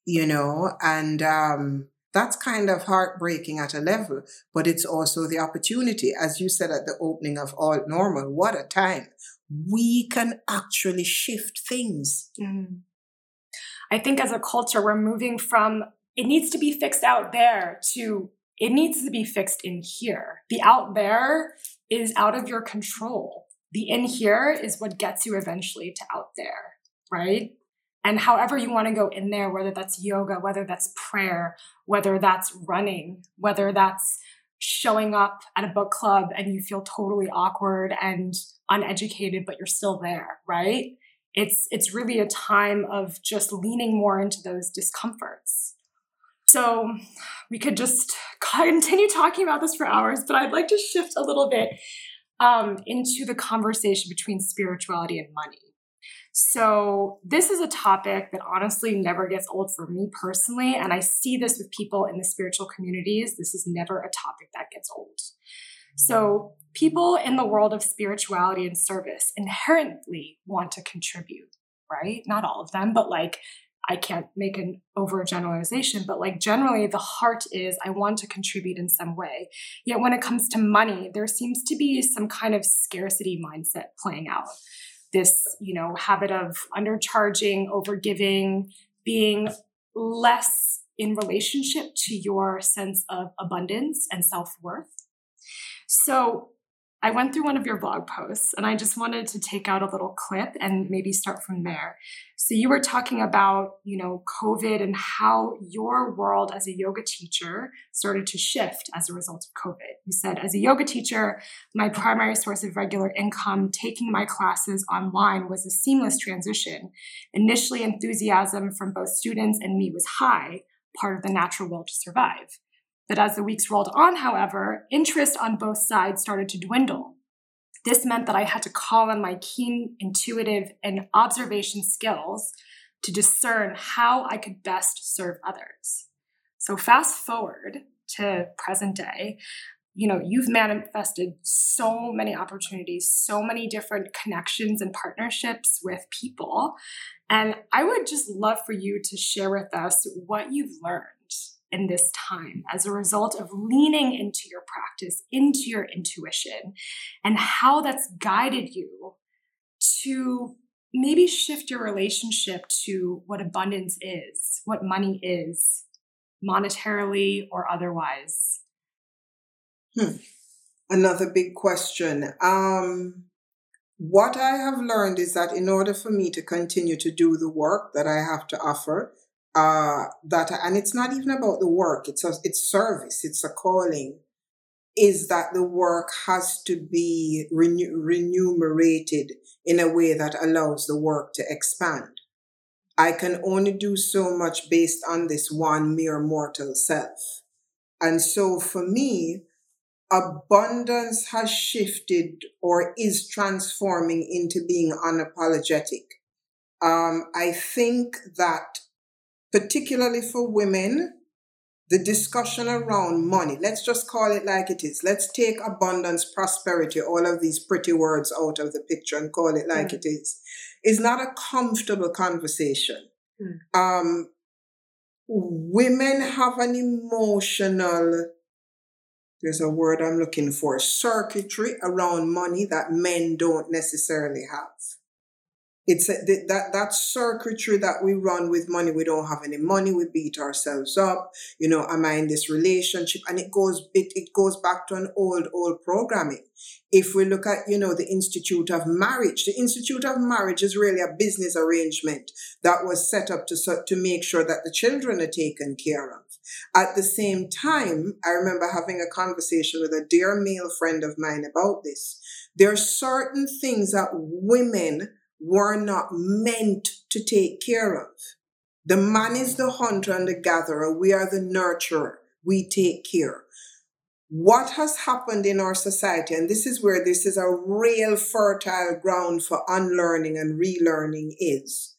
you know, and um, that's kind of heartbreaking at a level, but it's also the opportunity, as you said at the opening of All Normal, what a time. We can actually shift things. Mm. I think as a culture, we're moving from it needs to be fixed out there to it needs to be fixed in here. The out there is out of your control. The in here is what gets you eventually to out there, right? And however you want to go in there, whether that's yoga, whether that's prayer, whether that's running, whether that's showing up at a book club and you feel totally awkward and uneducated, but you're still there, right? It's, it's really a time of just leaning more into those discomforts so we could just continue talking about this for hours, but I'd like to shift a little bit um, into the conversation between spirituality and money. So, this is a topic that honestly never gets old for me personally. And I see this with people in the spiritual communities. This is never a topic that gets old. So, people in the world of spirituality and service inherently want to contribute, right? Not all of them, but like I can't make an overgeneralization, but like generally the heart is I want to contribute in some way. Yet when it comes to money, there seems to be some kind of scarcity mindset playing out. This, you know, habit of undercharging, overgiving, being less in relationship to your sense of abundance and self-worth. So I went through one of your blog posts and I just wanted to take out a little clip and maybe start from there. So you were talking about, you know, COVID and how your world as a yoga teacher started to shift as a result of COVID. You said, as a yoga teacher, my primary source of regular income taking my classes online was a seamless transition. Initially, enthusiasm from both students and me was high, part of the natural will to survive. But as the weeks rolled on, however, interest on both sides started to dwindle. This meant that I had to call on my keen intuitive and observation skills to discern how I could best serve others. So, fast forward to present day, you know, you've manifested so many opportunities, so many different connections and partnerships with people. And I would just love for you to share with us what you've learned in this time as a result of leaning into your practice, into your intuition, and how that's guided you to maybe shift your relationship to what abundance is, what money is, monetarily or otherwise. Hmm. Another big question. Um, what I have learned is that in order for me to continue to do the work that I have to offer, uh, that, and it's not even about the work, it's a, it's service, it's a calling, is that the work has to be renew, remunerated in a way that allows the work to expand. I can only do so much based on this one mere mortal self. And so for me, abundance has shifted or is transforming into being unapologetic. Um, I think that particularly for women, the discussion around money, let's just call it like it is. Let's take abundance, prosperity, all of these pretty words out of the picture and call it like mm. it is, is not a comfortable conversation. Mm. Um, women have an emotional there's a word I'm looking for circuitry around money that men don't necessarily have. It's a, that that circuitry that we run with money. We don't have any money. We beat ourselves up. You know, am I in this relationship? And it goes it, it goes back to an old old programming. If we look at you know the Institute of Marriage, the Institute of Marriage is really a business arrangement that was set up to to make sure that the children are taken care of. At the same time, I remember having a conversation with a dear male friend of mine about this. There are certain things that women were not meant to take care of. The man is the hunter and the gatherer. We are the nurturer. We take care. What has happened in our society, and this is where this is a real fertile ground for unlearning and relearning, is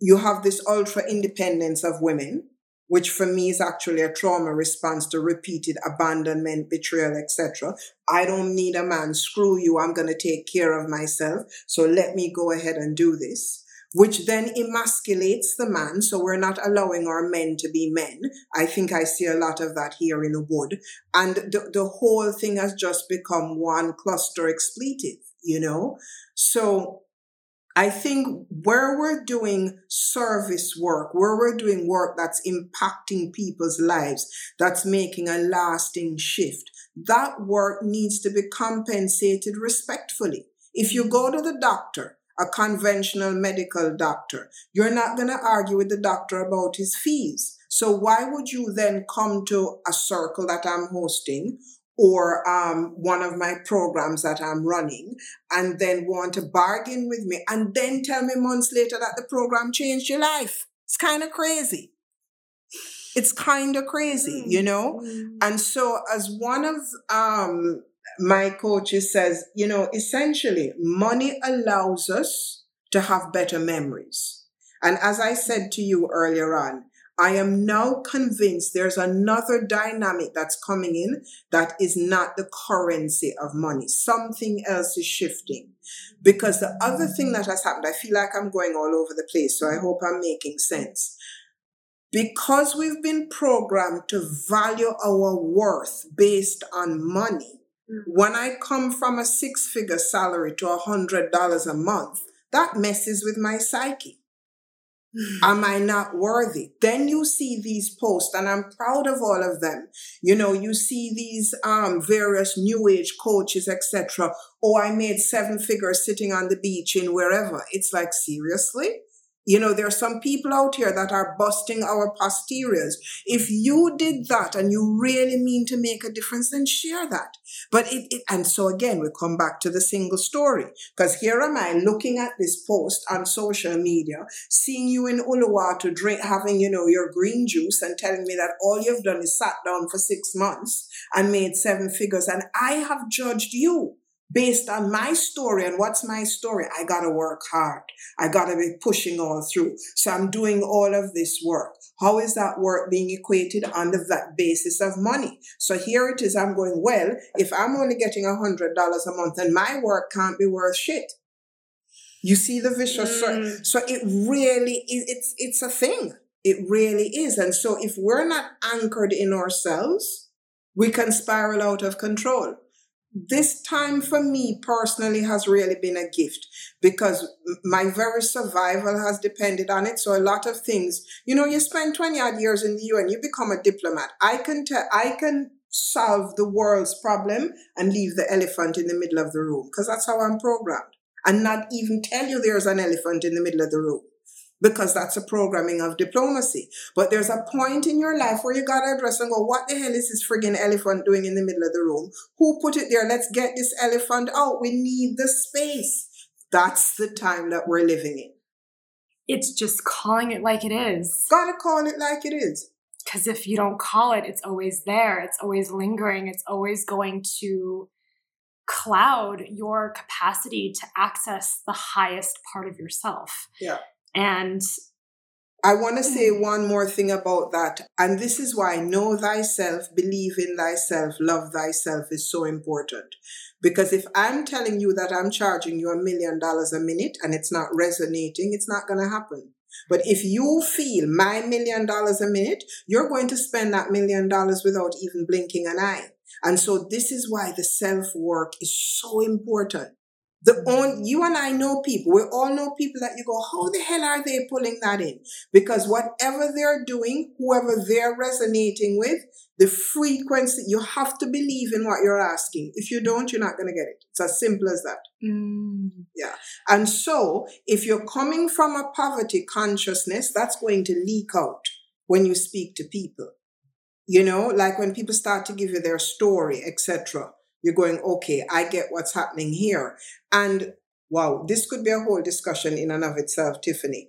you have this ultra independence of women which for me is actually a trauma response to repeated abandonment, betrayal, etc. I don't need a man. Screw you. I'm going to take care of myself. So let me go ahead and do this. Which then emasculates the man. So we're not allowing our men to be men. I think I see a lot of that here in Ubud. And the, the whole thing has just become one cluster expletive, you know? So I think where we're doing service work, where we're doing work that's impacting people's lives, that's making a lasting shift, that work needs to be compensated respectfully. If you go to the doctor, a conventional medical doctor, you're not going to argue with the doctor about his fees. So why would you then come to a circle that I'm hosting or um, one of my programs that I'm running and then want to bargain with me and then tell me months later that the program changed your life. It's kind of crazy. It's kind of crazy, you know? Mm-hmm. And so as one of um, my coaches says, you know, essentially money allows us to have better memories. And as I said to you earlier on, I am now convinced there's another dynamic that's coming in that is not the currency of money. Something else is shifting. Because the other thing that has happened, I feel like I'm going all over the place, so I hope I'm making sense. Because we've been programmed to value our worth based on money, mm. when I come from a six figure salary to a $100 a month, that messes with my psyche. Am I not worthy? Then you see these posts, and I'm proud of all of them. You know, you see these um, various new age coaches, etc. Oh, I made seven figures sitting on the beach in wherever. It's like, seriously? You know, there are some people out here that are busting our posteriors. If you did that and you really mean to make a difference, then share that. But it, it and so again, we come back to the single story. Because here am I looking at this post on social media, seeing you in Uluwatu drink, having, you know, your green juice and telling me that all you've done is sat down for six months and made seven figures. And I have judged you based on my story and what's my story, I got to work hard. I got to be pushing all through. So I'm doing all of this work. How is that work being equated on the basis of money? So here it is. I'm going, well, if I'm only getting a hundred dollars a month and my work can't be worth shit. You see the vicious circle. Mm. So it really is, it's, it's a thing. It really is. And so if we're not anchored in ourselves, we can spiral out of control this time for me personally has really been a gift because my very survival has depended on it. So a lot of things, you know, you spend 20 odd years in the UN, you become a diplomat. I can tell, I can solve the world's problem and leave the elephant in the middle of the room because that's how I'm programmed and not even tell you there's an elephant in the middle of the room because that's a programming of diplomacy. But there's a point in your life where you gotta address and go, what the hell is this friggin' elephant doing in the middle of the room? Who put it there? Let's get this elephant out. We need the space. That's the time that we're living in. It's just calling it like it is. Gotta call it like it is. Because if you don't call it, it's always there. It's always lingering. It's always going to cloud your capacity to access the highest part of yourself. Yeah. And I want to say mm-hmm. one more thing about that. And this is why know thyself, believe in thyself, love thyself is so important. Because if I'm telling you that I'm charging you a million dollars a minute and it's not resonating, it's not going to happen. But if you feel my million dollars a minute, you're going to spend that million dollars without even blinking an eye. And so this is why the self work is so important. The own you and I know people. We all know people that you go, how the hell are they pulling that in? Because whatever they're doing, whoever they're resonating with, the frequency, you have to believe in what you're asking. If you don't, you're not going to get it. It's as simple as that. Mm. Yeah. And so if you're coming from a poverty consciousness, that's going to leak out when you speak to people. You know, like when people start to give you their story, etc you're going, okay, I get what's happening here. And wow, this could be a whole discussion in and of itself, Tiffany.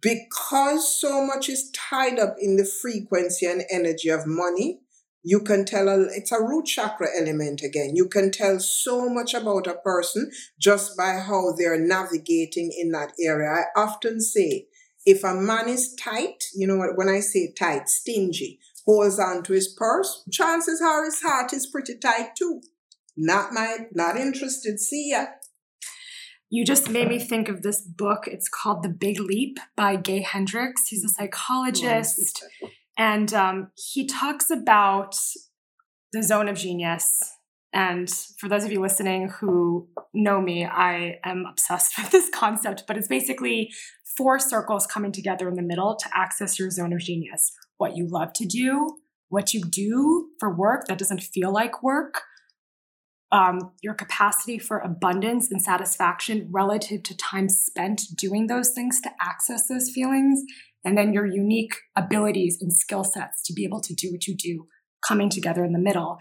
Because so much is tied up in the frequency and energy of money, you can tell a, it's a root chakra element again. You can tell so much about a person just by how they're navigating in that area. I often say, if a man is tight, you know what, when I say tight, stingy, holds on to his purse, chances are his heart is pretty tight too. Not my, not interested. See ya. You just made me think of this book. It's called The Big Leap by Gay Hendricks. He's a psychologist. And um, he talks about the zone of genius. And for those of you listening who know me, I am obsessed [LAUGHS] with this concept, but it's basically four circles coming together in the middle to access your zone of genius. What you love to do, what you do for work that doesn't feel like work, um, your capacity for abundance and satisfaction relative to time spent doing those things to access those feelings, and then your unique abilities and skill sets to be able to do what you do coming together in the middle.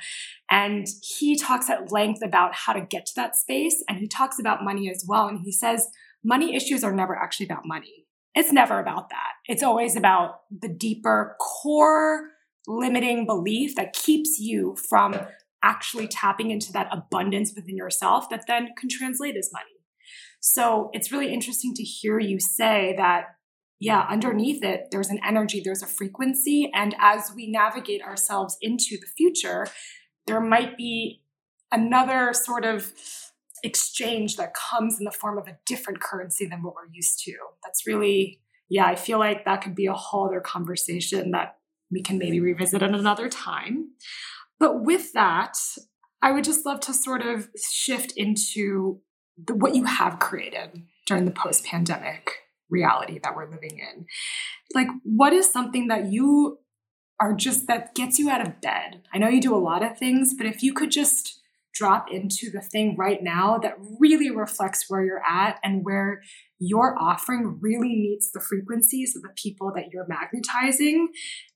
And he talks at length about how to get to that space, and he talks about money as well. And he says money issues are never actually about money. It's never about that. It's always about the deeper core limiting belief that keeps you from actually tapping into that abundance within yourself that then can translate as money. So it's really interesting to hear you say that, yeah, underneath it, there's an energy, there's a frequency. And as we navigate ourselves into the future, there might be another sort of exchange that comes in the form of a different currency than what we're used to. That's really, yeah, I feel like that could be a whole other conversation that we can maybe revisit at another time. But with that, I would just love to sort of shift into the, what you have created during the post pandemic reality that we're living in. Like, what is something that you are just that gets you out of bed? I know you do a lot of things, but if you could just drop into the thing right now that really reflects where you're at and where your offering really meets the frequencies of the people that you're magnetizing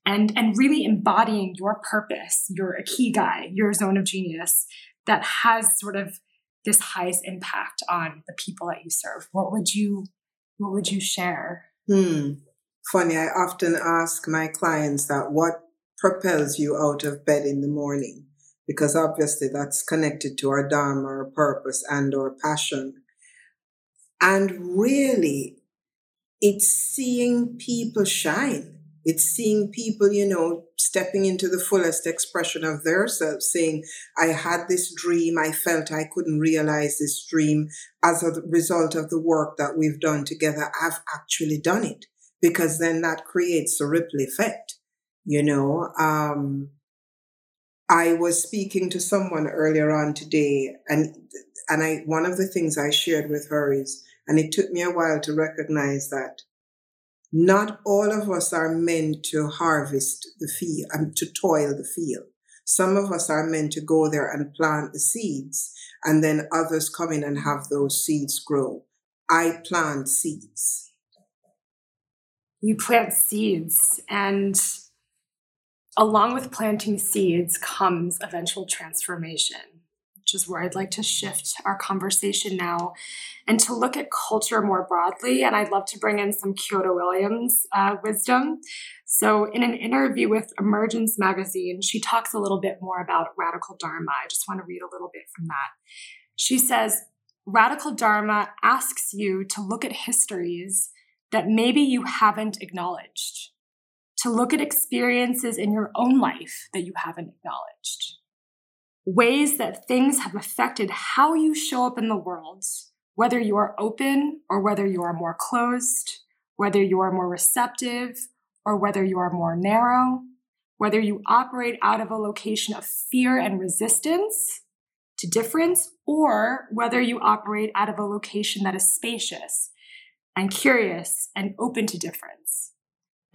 and and really embodying your purpose your ikigai your zone of genius that has sort of this highest impact on the people that you serve. What would you what would you share? Hmm. Funny i often ask my clients that what propels you out of bed in the morning because obviously that's connected to our dharma our purpose and our passion and really, it's seeing people shine. It's seeing people, you know, stepping into the fullest expression of their themselves, saying, I had this dream. I felt I couldn't realize this dream. As a result of the work that we've done together, I've actually done it because then that creates a ripple effect, you know. Um, I was speaking to someone earlier on today, and and I one of the things I shared with her is and it took me a while to recognize that not all of us are meant to harvest the field and um, to toil the field. Some of us are meant to go there and plant the seeds, and then others come in and have those seeds grow. I plant seeds. You plant seeds, and along with planting seeds comes eventual transformation which is where I'd like to shift our conversation now and to look at culture more broadly. And I'd love to bring in some Kyodo Williams uh, wisdom. So, in an interview with Emergence Magazine, she talks a little bit more about radical Dharma. I just want to read a little bit from that. She says, Radical Dharma asks you to look at histories that maybe you haven't acknowledged, to look at experiences in your own life that you haven't acknowledged. Ways that things have affected how you show up in the world, whether you are open or whether you are more closed, whether you are more receptive or whether you are more narrow, whether you operate out of a location of fear and resistance to difference, or whether you operate out of a location that is spacious and curious and open to difference,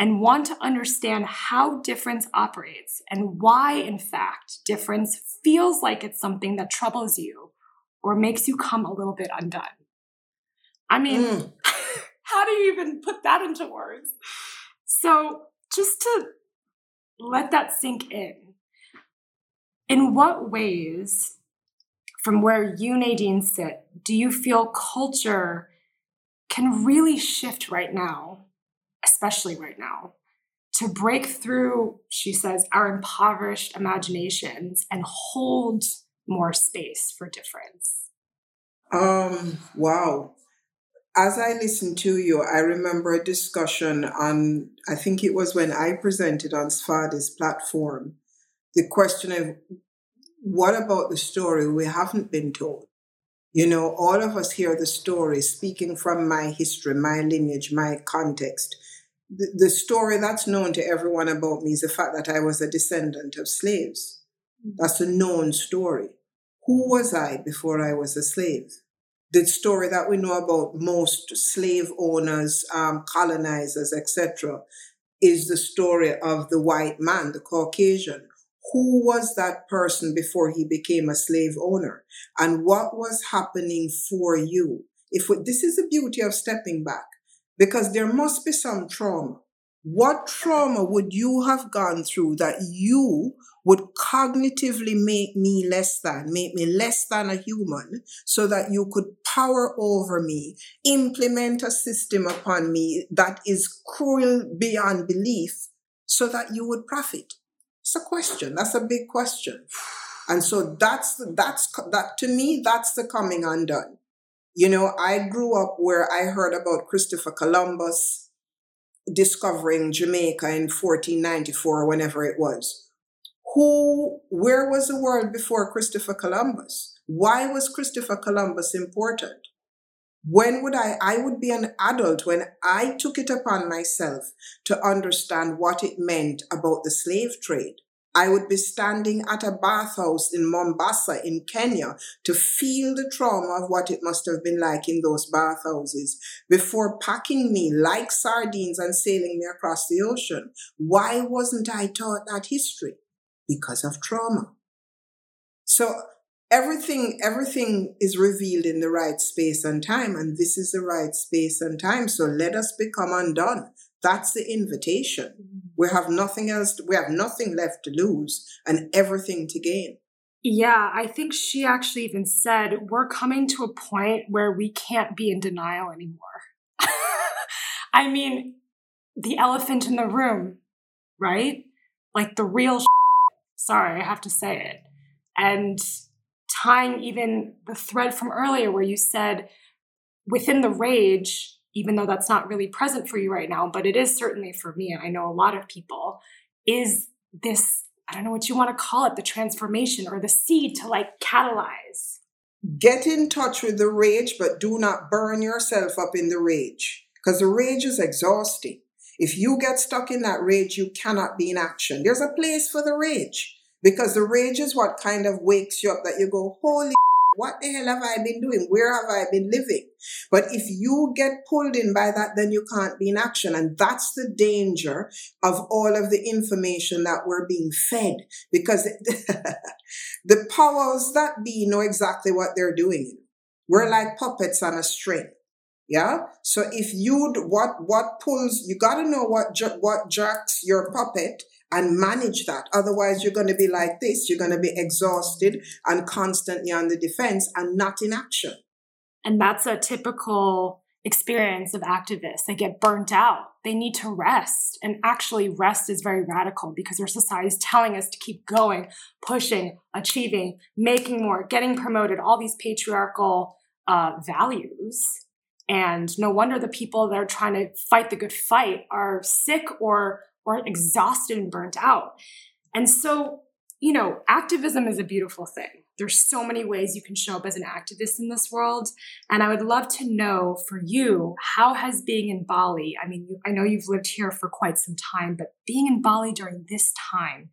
and want to understand how difference operates and why, in fact, difference feels like it's something that troubles you or makes you come a little bit undone. I mean, mm. [LAUGHS] how do you even put that into words? So, just to let that sink in, in what ways, from where you, Nadine, sit, do you feel culture can really shift right now, especially right now, to break through, she says, our impoverished imaginations and hold more space for difference? Um, wow. As I listened to you, I remember a discussion on, I think it was when I presented on Sfadi's platform, the question of what about the story we haven't been told? You know, all of us hear the story speaking from my history, my lineage, my context. The, the story that's known to everyone about me is the fact that I was a descendant of slaves. That's a known story. Who was I before I was a slave? The story that we know about most slave owners, um, colonizers, etc., is the story of the white man, the Caucasian. Who was that person before he became a slave owner? And what was happening for you? If we, this is the beauty of stepping back, because there must be some trauma. What trauma would you have gone through that you would cognitively make me less than, make me less than a human, so that you could power over me, implement a system upon me that is cruel beyond belief, so that you would profit? It's a question. That's a big question. And so that's that's that to me that's the coming undone. You know, I grew up where I heard about Christopher Columbus, discovering Jamaica in 1494, whenever it was. Who, where was the world before Christopher Columbus? Why was Christopher Columbus important? When would I, I would be an adult when I took it upon myself to understand what it meant about the slave trade. I would be standing at a bathhouse in Mombasa in Kenya to feel the trauma of what it must have been like in those bathhouses before packing me like sardines and sailing me across the ocean. Why wasn't I taught that history? Because of trauma. So everything, everything is revealed in the right space and time, and this is the right space and time. So let us become undone. That's the invitation. Mm-hmm. We have nothing else, we have nothing left to lose and everything to gain. Yeah, I think she actually even said, we're coming to a point where we can't be in denial anymore. [LAUGHS] I mean, the elephant in the room, right? Like the real sorry, I have to say it. And tying even the thread from earlier where you said within the rage, even though that's not really present for you right now, but it is certainly for me, and I know a lot of people, is this I don't know what you want to call it, the transformation or the seed to like catalyze. Get in touch with the rage, but do not burn yourself up in the rage because the rage is exhausting. If you get stuck in that rage, you cannot be in action. There's a place for the rage because the rage is what kind of wakes you up that you go, holy what the hell have I been doing? Where have I been living? But if you get pulled in by that, then you can't be in action. And that's the danger of all of the information that we're being fed because [LAUGHS] the powers that be know exactly what they're doing. We're like puppets on a string. Yeah. So if you what what pulls, you got to know what what jerks your puppet and manage that. Otherwise, you're going to be like this. You're going to be exhausted and constantly on the defense and not in action. And that's a typical experience of activists. They get burnt out. They need to rest. And actually, rest is very radical because our society is telling us to keep going, pushing, achieving, making more, getting promoted, all these patriarchal uh, values. And no wonder the people that are trying to fight the good fight are sick or or exhausted and burnt out. And so, you know, activism is a beautiful thing. there's so many ways you can show up as an activist in this world. And I would love to know for you, how has being in Bali, I mean, I know you've lived here for quite some time, but being in Bali during this time,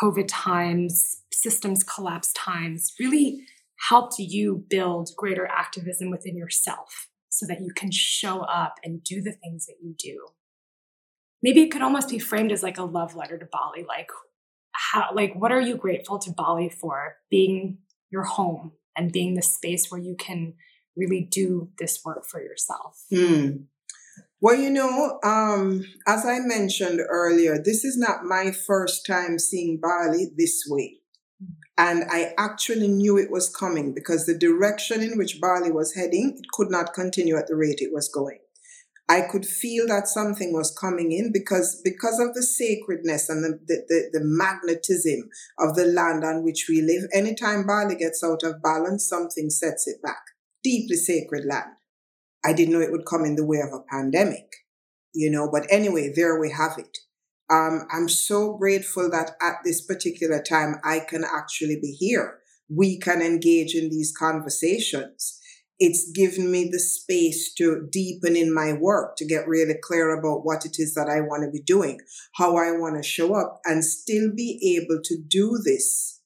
COVID times, systems collapse times, really helped you build greater activism within yourself so that you can show up and do the things that you do. Maybe it could almost be framed as like a love letter to Bali, like how like what are you grateful to Bali for being your home and being the space where you can really do this work for yourself? Hmm. Well, you know, um, as I mentioned earlier, this is not my first time seeing Bali this way. And I actually knew it was coming because the direction in which Bali was heading, it could not continue at the rate it was going. I could feel that something was coming in because because of the sacredness and the, the, the, the, magnetism of the land on which we live. Anytime Bali gets out of balance, something sets it back. Deeply sacred land. I didn't know it would come in the way of a pandemic, you know, but anyway, there we have it. Um, I'm so grateful that at this particular time I can actually be here. We can engage in these conversations it's given me the space to deepen in my work, to get really clear about what it is that I want to be doing, how I want to show up, and still be able to do this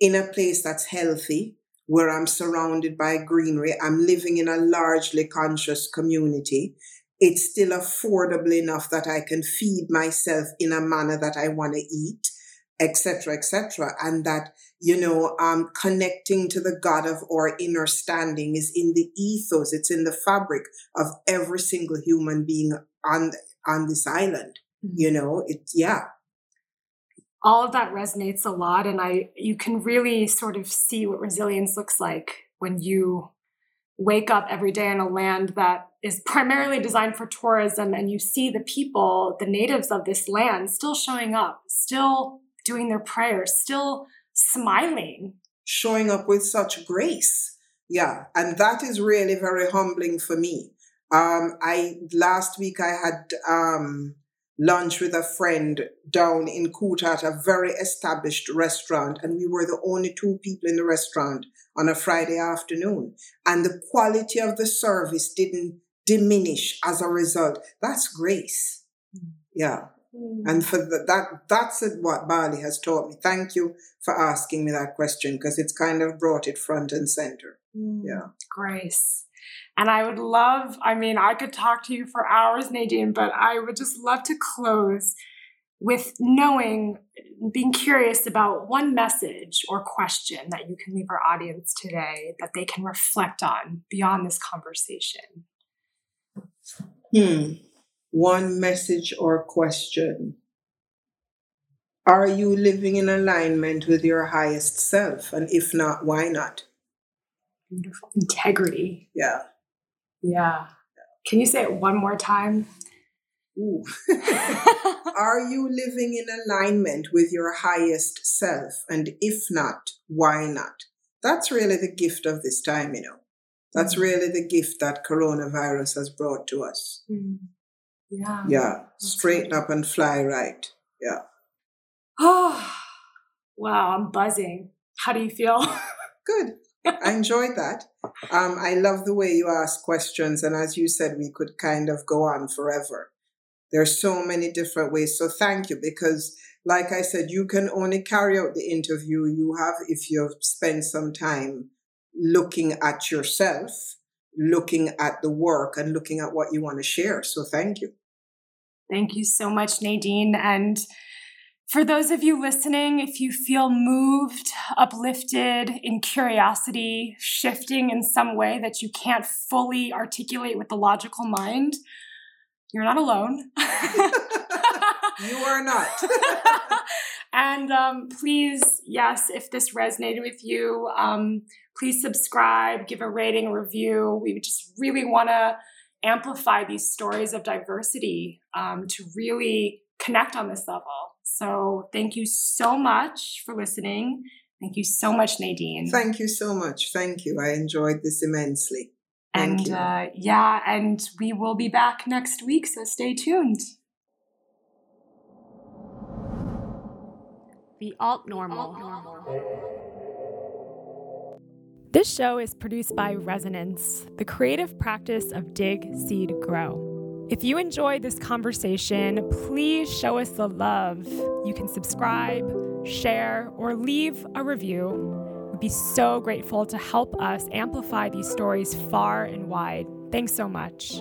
in a place that's healthy, where I'm surrounded by greenery. I'm living in a largely conscious community. It's still affordable enough that I can feed myself in a manner that I want to eat, etc., etc., and that you know, um, connecting to the God of our inner standing is in the ethos. It's in the fabric of every single human being on on this island. Mm-hmm. You know, it yeah. All of that resonates a lot, and I you can really sort of see what resilience looks like when you wake up every day in a land that is primarily designed for tourism and you see the people the natives of this land still showing up still doing their prayers still smiling. Showing up with such grace. Yeah. And that is really very humbling for me. Um, I last week I had um, lunch with a friend down in Kuta at a very established restaurant, and we were the only two people in the restaurant on a Friday afternoon. And the quality of the service didn't diminish as a result. That's grace. Mm. Yeah. Mm. And for the, that, that's what Bali has taught me. Thank you for asking me that question because it's kind of brought it front and center. Mm. Yeah. Grace. And I would love, I mean, I could talk to you for hours, Nadine, but I would just love to close with knowing, being curious about one message or question that you can leave our audience today that they can reflect on beyond this conversation. Hmm one message or question. Are you living in alignment with your highest self? And if not, why not? Beautiful. Integrity. Yeah. Yeah. Can you say it one more time? [LAUGHS] Are you living in alignment with your highest self? And if not, why not? That's really the gift of this time, you know. That's mm. really the gift that coronavirus has brought to us. Mm. Yeah. Yeah. Straighten up and fly right. Yeah. Oh, [SIGHS] wow. I'm buzzing. How do you feel? [LAUGHS] Good. I enjoyed that. Um, I love the way you ask questions. And as you said, we could kind of go on forever. There's so many different ways. So thank you because, like I said, you can only carry out the interview you have if you've spent some time looking at yourself looking at the work and looking at what you want to share. So thank you. Thank you so much, Nadine. And for those of you listening, if you feel moved, uplifted, in curiosity, shifting in some way that you can't fully articulate with the logical mind, you're not alone. [LAUGHS] you are not. [LAUGHS] and um, please, yes, if this resonated with you, um, please subscribe, give a rating, a review. We just really want to amplify these stories of diversity um, to really connect on this level. So, thank you so much for listening. Thank you so much, Nadine. Thank you so much. Thank you. I enjoyed this immensely. Thank and uh, yeah, and we will be back next week, so stay tuned. The alt normal. This show is produced by Resonance, the creative practice of Dig, Seed, Grow. If you enjoyed this conversation, please show us the love. You can subscribe, share, or leave a review. We'd be so grateful to help us amplify these stories far and wide. Thanks so much.